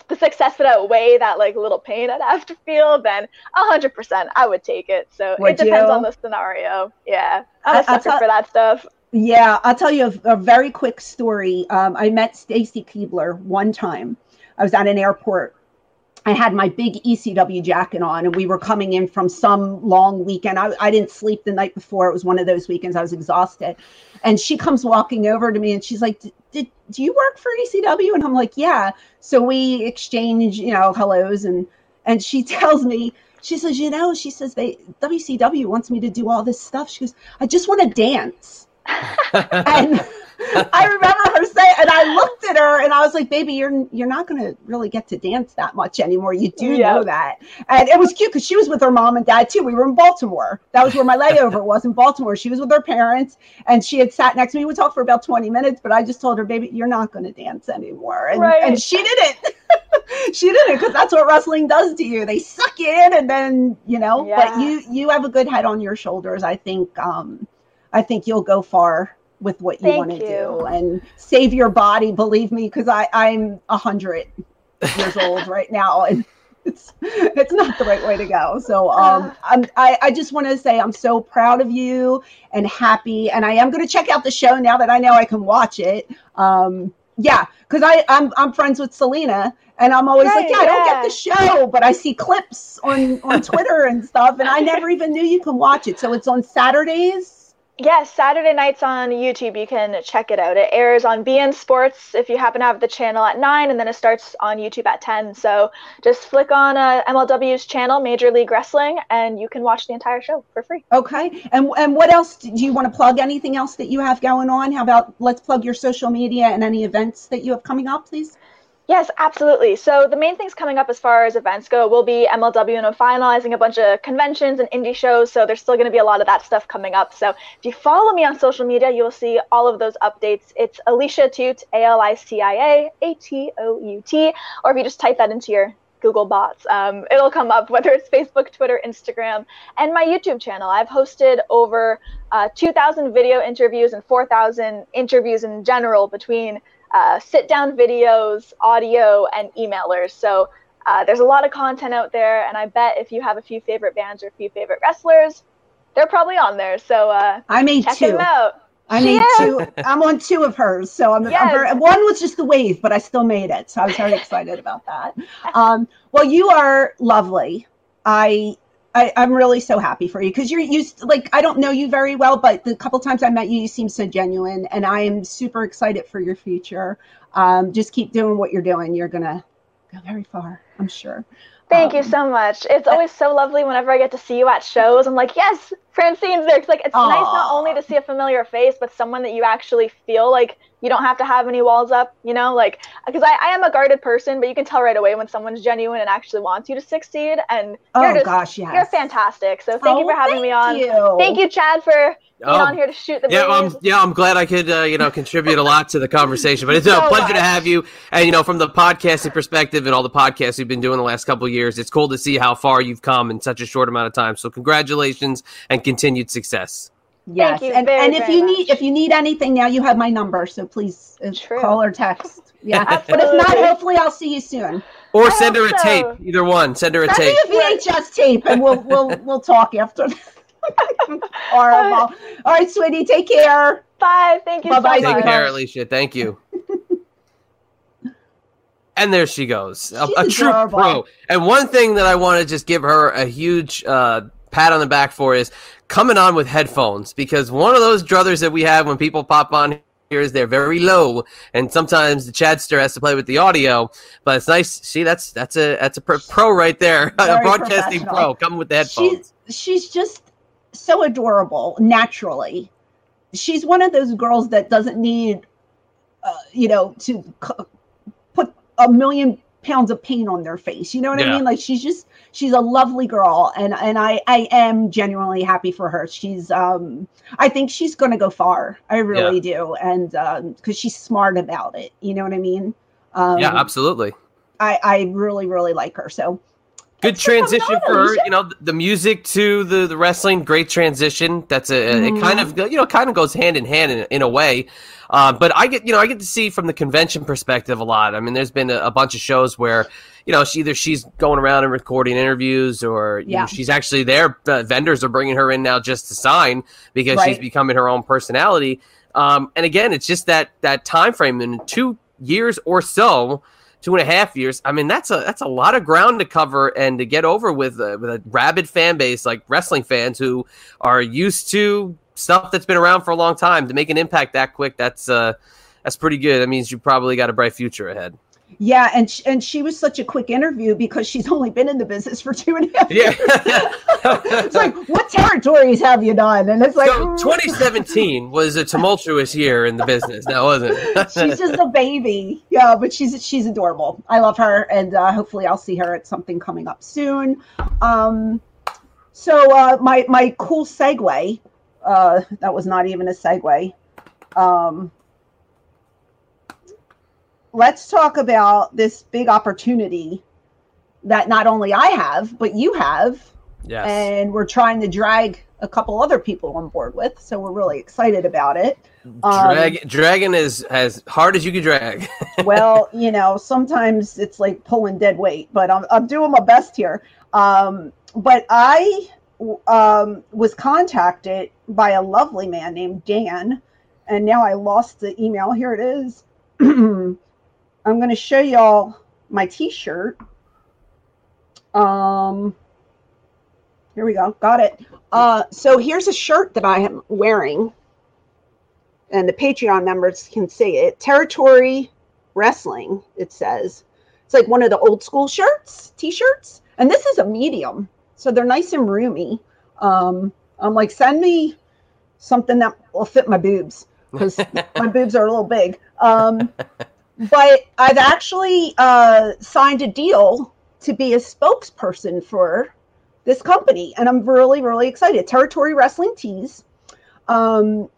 the success would outweigh that like little pain I'd have to feel, then hundred percent I would take it. So Would it depends you? on the scenario. Yeah, I'm I- a I sucker for that stuff. Yeah, I'll tell you a, a very quick story. Um, I met Stacy Keibler one time. I was at an airport. I had my big ECW jacket on, and we were coming in from some long weekend. I, I didn't sleep the night before. It was one of those weekends. I was exhausted. And she comes walking over to me, and she's like, "Did do you work for ECW?" And I'm like, "Yeah." So we exchange, you know, hellos, and and she tells me, she says, "You know," she says, "They WCW wants me to do all this stuff." She goes, "I just want to dance." and I remember her saying, and I looked at her and I was like, "Baby, you're you're not going to really get to dance that much anymore. You do Yeah. know that." And it was cute because she was with her mom and dad too. We were in Baltimore. That was where my layover was in Baltimore. She was with her parents, and she had sat next to me. We talked for about twenty minutes, but I just told her, "Baby, you're not going to dance anymore." And, Right. and she didn't. she didn't because that's what wrestling does to you. They suck you in, and then you know. But you you have a good head on your shoulders. I think. um I think you'll go far with what you want to do and save your body. Believe me, because I I'm a hundred years old right now, and it's it's not the right way to go. So um, I'm I, I just want to say I'm so proud of you and happy, and I am going to check out the show now that I know I can watch it. Um, yeah, because I I'm I'm friends with Selena. And I'm always like, Right, yeah, I don't get the show, but I see clips on on Twitter and stuff, and I never even knew you can watch it. So it's on Saturdays. Yes, Saturday nights on YouTube. You can check it out. It airs on beIN Sports if you happen to have the channel at nine, and then it starts on YouTube at ten. So just flick on uh, MLW's channel, Major League Wrestling, and you can watch the entire show for free. Okay. And and what else do you want to plug? Anything else that you have going on? How about let's plug your social media and any events that you have coming up, please? Yes, absolutely. So the main things coming up as far as events go will be MLW and I'm finalizing a bunch of conventions and indie shows. So there's still going to be a lot of that stuff coming up. So if you follow me on social media, you will see all of those updates. It's Alicia Atout, A L I C I A A T O U T, or if you just type that into your Google bots, um, it'll come up, whether it's Facebook, Twitter, Instagram, and my YouTube channel. I've hosted over uh, 2,000 video interviews and 4,000 interviews in general between uh, sit down videos, audio, and emailers. So uh, there's a lot of content out there, and I bet if you have a few favorite bands or a few favorite wrestlers, they're probably on there. So uh, I made check two. them out. I made Yes. two. I'm on two of hers, so I'm, I'm very, one was just the wave, but I still made it, so I was very excited about that. Um, well, you are lovely. I. I, I'm really so happy for you because you're used like I don't know you very well, but the couple times I met you, you seem so genuine, and I am super excited for your future. Um, just keep doing what you're doing. You're gonna go very far, I'm sure. Thank you Um, so much. It's always so lovely whenever I get to see you at shows. I'm like, yes, Francine's there. 'Cause, like, it's nice not only to see a familiar face, but someone that you actually feel like you don't have to have any walls up, you know? Like, because I, I am a guarded person, but you can tell right away when someone's genuine and actually wants you to succeed. And you're Oh just, gosh, yes. you're fantastic. So thank you Oh, for having me on. you. Thank you, Chad, for being Oh, on here to shoot the Yeah. I'm, yeah, I'm glad I could, uh, you know, contribute a lot to the conversation. But it's a So pleasure to have you. And you know, from the podcasting perspective and all the podcasts you've been doing the last couple of years, it's cool to see how far you've come in such a short amount of time. So congratulations and continued success. Yes, you and, very, and if very you need if you need anything now, you have my number, so please uh, True. call or text. Yeah, but if not, hopefully I'll see you soon. Or I send her a hope tape. Either one. Send her a Send tape. me a VHS tape, and we'll we'll we'll talk after. Horrible. All right, sweetie, take care. Bye. Thank you Bye-bye, so Take much. care, Alicia. Thank you. And there she goes, a, a true pro. And one thing that I want to just give her a huge uh, pat on the back for is coming on with headphones because one of those druthers that we have when people pop on here is they're very low, and sometimes the Chadster has to play with the audio. But it's nice. See, that's that's a that's a pro, pro right there, a broadcasting pro coming with the headphones. She's she's just so adorable naturally, she's one of those girls that doesn't need, uh, you know, to c- put a million pounds of paint on their face. You know what I mean? Like she's just she's a lovely girl, and and I I am genuinely happy for her. She's um I think she's going to go far. I really do, and because she's smart about it. You know what I mean? Um, yeah, absolutely. I I really really like her. So Good coming transition on, for her. You know, the music to the, the wrestling, great transition. That's a it kind of you know kind of goes hand in hand in, in a way. Uh, but I get you know I get to see from the convention perspective a lot. I mean, there's been a, a bunch of shows where you know she either she's going around and recording interviews or you know, Yeah. she's actually there. Uh, vendors are bringing her in now just to sign because she's becoming her own personality. Um, and again, it's just that that time frame in two years or so two and a half years. I mean, that's a that's a lot of ground to cover and to get over with a, with a rabid fan base like wrestling fans who are used to stuff that's been around for a long time. To make an impact that quick, that's uh that's pretty good. That means you probably got a bright future ahead. Yeah, and sh- and she was such a quick interview because she's only been in the business for two and a half Yeah. years. it's like what territories have you done? And it's like so 2017 was a tumultuous year in the business. That wasn't it? she's just a baby. Yeah, but she's she's adorable. I love her, and uh, hopefully I'll see her at something coming up soon. Um, so uh, my my cool segue. Uh, that was not even a segue. Um, let's talk about this big opportunity that not only I have, but you have, yes. and we're trying to drag a couple other people on board with. So we're really excited about it. Um, Drag, dragon is as hard as you can drag. well, you know, sometimes it's like pulling dead weight, but I'm, I'm doing my best here. Um, but I um, was contacted by a lovely man named Dan, and now I lost the email. Here it is. I'm going to show y'all my T-shirt. Um, here we go. Got it. Uh, so here's a shirt that I am wearing, and the Patreon members can see it. Territory Wrestling. It says it's like one of the old school shirts, T-shirts, and this is a medium, so they're nice and roomy. Um, I'm like, send me something that will fit my boobs because my boobs are a little big. Um, but I've actually uh, signed a deal to be a spokesperson for this company, and I'm really, really excited. Territory Wrestling Tees. Um,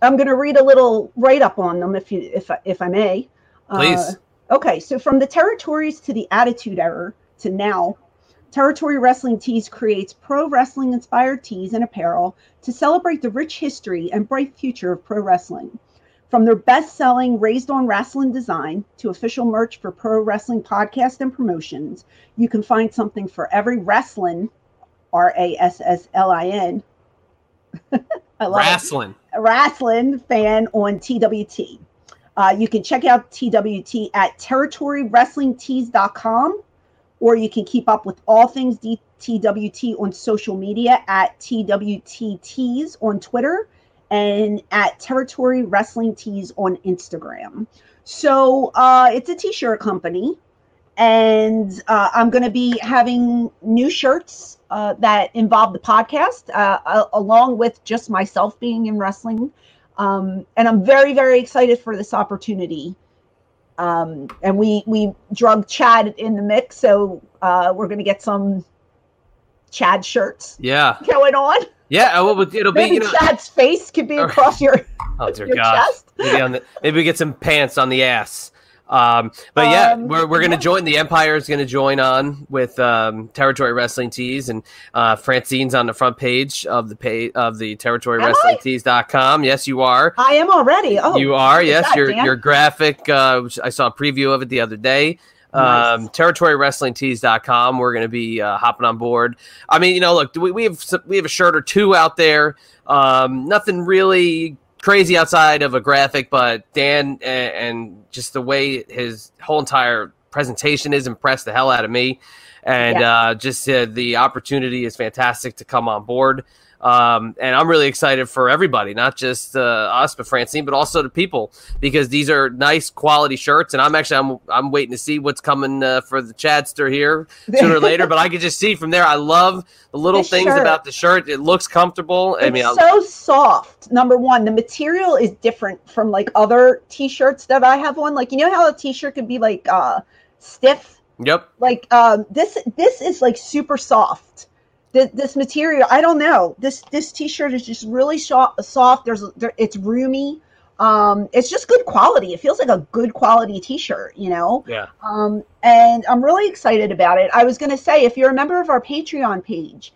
I'm going to read a little write up on them, if you, if I- if I may. Please. Uh, okay, so from the territories to the Attitude Era to now, Territory Wrestling Tees creates pro wrestling inspired tees and apparel to celebrate the rich history and bright future of pro wrestling. From their best selling Raised on Wrestling design to official merch for pro wrestling podcasts and promotions, you can find something for every wrestling, R A S S L I N. I love it Wrestling. wrestling fan on TWT. Uh, you can check out TWT at territorywrestlingtees.com or you can keep up with all things TWT on social media at TWTTees on Twitter and at Territory Wrestling Tees on Instagram. So uh, it's a t shirt company. And uh, I'm going to be having new shirts uh, that involve the podcast, uh, along with just myself being in wrestling. Um, and I'm very, very excited for this opportunity. Um, and we we drug Chad in the mix, so uh, we're going to get some Chad shirts Yeah. going on. Yeah. Well, it'll be Maybe you know. Chad's face could be across your Oh dear your God. chest. Maybe on the maybe we get some pants on the ass. Um, but yeah, Um, we're, we're gonna yeah. join. The Empire is gonna join on with um, Territory Wrestling Tees, and uh, Francine's on the front page of the page of the Territory Am Wrestling Tees.com. Yes, you are. I am already. Oh, you are. Yes, that, your Dan. your graphic. Uh, I saw a preview of it the other day. Um, Nice. territorywrestlingtees.com. We're going to be uh, hopping on board. I mean, you know, look, we, we have some, we have a shirt or two out there. Um, nothing really crazy outside of a graphic, but Dan and, and just the way his whole entire presentation is impressed the hell out of me. And Yeah. uh, just uh, the opportunity is fantastic to come on board. Um, and I'm really excited for everybody, not just uh, us, but Francine, but also the people, because these are nice quality shirts. And I'm actually I'm I'm waiting to see what's coming uh, for the Chadster here sooner or later. But I can just see from there. I love the little The things shirt. about the shirt. It looks comfortable. I It's mean, I- so soft. Number one, the material is different from like other t-shirts that I have on. Like you know how a t-shirt could be like uh stiff. yep. Like um this this is like super soft. This, this material, I don't know. This this t-shirt is just really sho- soft. There's there, it's roomy. Um, it's just good quality. It feels like a good quality t-shirt, you know. Yeah. Um, and I'm really excited about it. I was going to say, if you're a member of our Patreon page,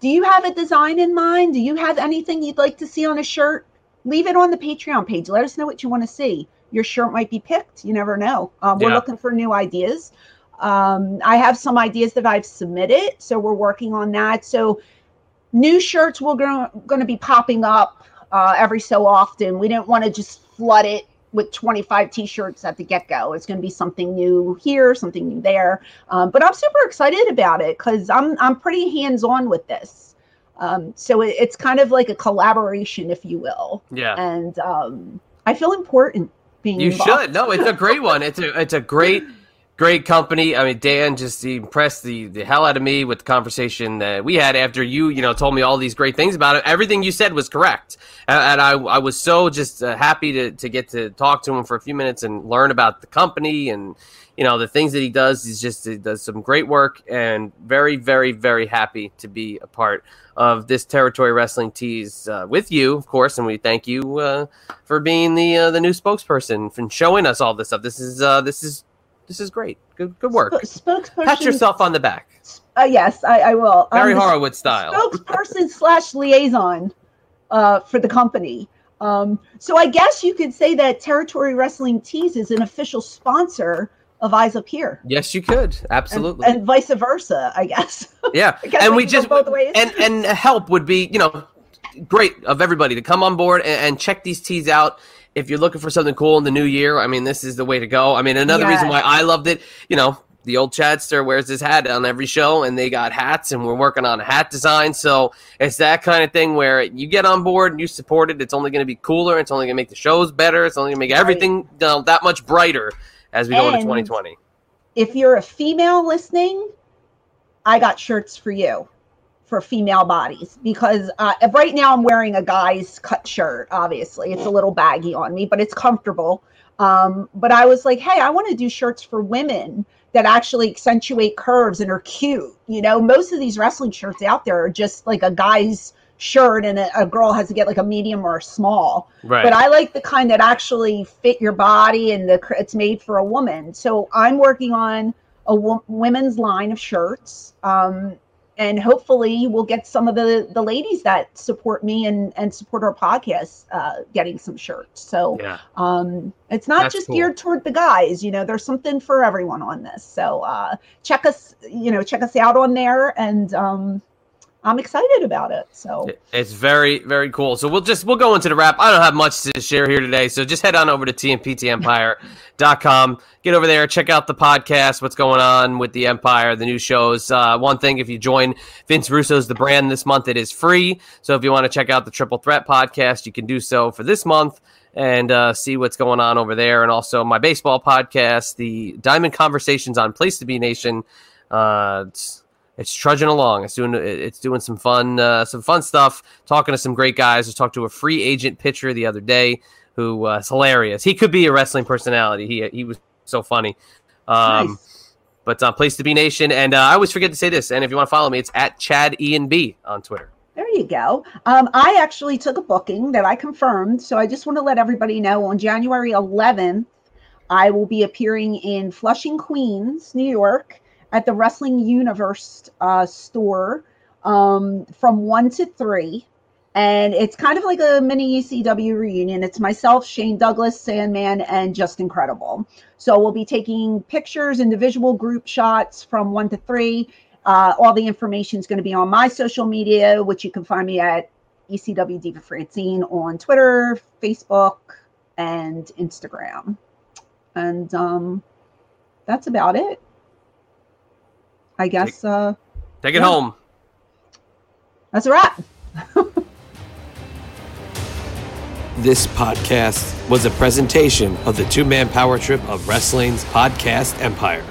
do you have a design in mind? Do you have anything you'd like to see on a shirt? Leave it on the Patreon page. Let us know what you want to see. Your shirt might be picked. You never know. Um, we're Yeah. looking for new ideas. Um, I have some ideas that I've submitted, so we're working on that. So new shirts will going to be popping up uh, every so often. We didn't want to just flood it with 25 t-shirts at the get-go. It's going to be something new here, something new there. Um, but I'm super excited about it because I'm I'm pretty hands-on with this. Um, so it, it's kind of like a collaboration, if you will, Yeah. and um, I feel important being. You involved. should. No, it's a great one. It's a it's a great great company. I mean, Dan just impressed the the hell out of me with the conversation that we had after you you know told me all these great things about it. Everything you said was correct, and, and I I was so just uh, happy to to get to talk to him for a few minutes and learn about the company and. You know the things that he does. He's just he does some great work, and very, very, very happy to be a part of this territory wrestling tees uh, with you, of course. And we thank you uh, for being the uh, the new spokesperson and showing us all this stuff. This is uh, this is this is great. Good good work. Sp- spokesperson. Pat yourself on the back, Uh, yes, I, I will. Barry Um, Horowitz style. spokesperson slash liaison uh, for the company. Um, so I guess you could say that Territory Wrestling Tees is an official sponsor of Eyes Up Here. Yes, you could absolutely. And, vice versa, I guess. yeah, I guess and we just both ways. and and help would be you know great of everybody to come on board and, and check these tees out. If you're looking for something cool in the new year, I mean, this is the way to go. I mean, another reason why I loved it, you know, the old Chadster wears his hat on every show, and they got hats, and we're working on a hat design. So it's that kind of thing where you get on board and you support it. It's only going to be cooler. It's only going to make the shows better. It's only going to make Right. everything you know, that much brighter as we go into 2020. if you're a female listening, I got shirts for you for female bodies because uh, right now I'm wearing a guy's cut shirt. Obviously, it's a little baggy on me, but it's comfortable. Um, but I was like, hey, I want to do shirts for women that actually accentuate curves and are cute. You know, most of these wrestling shirts out there are just like a guy's shirt and a, a girl has to get like a medium or a small Right. but I like the kind that actually fit your body and the it's made for a woman. So I'm working on a wo- women's line of shirts, um, and hopefully we'll get some of the the ladies that support me and and support our podcast uh, getting some shirts. So yeah. um, it's not That's just cool. geared toward the guys. You know, there's something for everyone on this. So uh, check us, you know, check us out on there, and um, I'm excited about it. So. It's very, very cool. So we'll just we'll go into the wrap. I don't have much to share here today, so just head on over to tmptempire.com. Get over there, check out the podcast, what's going on with the Empire, the new shows. Uh, one thing, if you join Vince Russo's The Brand this month, it is free. So if you want to check out the Triple Threat podcast, you can do so for this month and uh, see what's going on over there. And also my baseball podcast, the Diamond Conversations on Place to Be Nation. Uh, it's, trudging along. It's doing it's doing some fun uh, some fun stuff. Talking to some great guys. I talked to a free agent pitcher the other day who uh, is hilarious. He could be a wrestling personality. He he was so funny. Um, Nice. But uh, Place to Be Nation, and uh, I always forget to say this. And if you want to follow me, it's at Chad Ian B on Twitter. There you go. Um, I actually took a booking that I confirmed. So I just want to let everybody know on January 11th, I will be appearing in Flushing, Queens, New York at the Wrestling Universe uh, store um, from 1 to 3. And it's kind of like a mini ECW reunion. It's myself, Shane Douglas, Sandman, and Justin Credible. So we'll be taking pictures, individual group shots from 1 to 3. Uh, all the information is going to be on my social media, which you can find me at ECW Diva Francine on Twitter, Facebook, and Instagram. And um, that's about it. I guess. Uh, Take it Yeah. home. That's a wrap. This podcast was a presentation of the two man power trip of wrestling's podcast empire.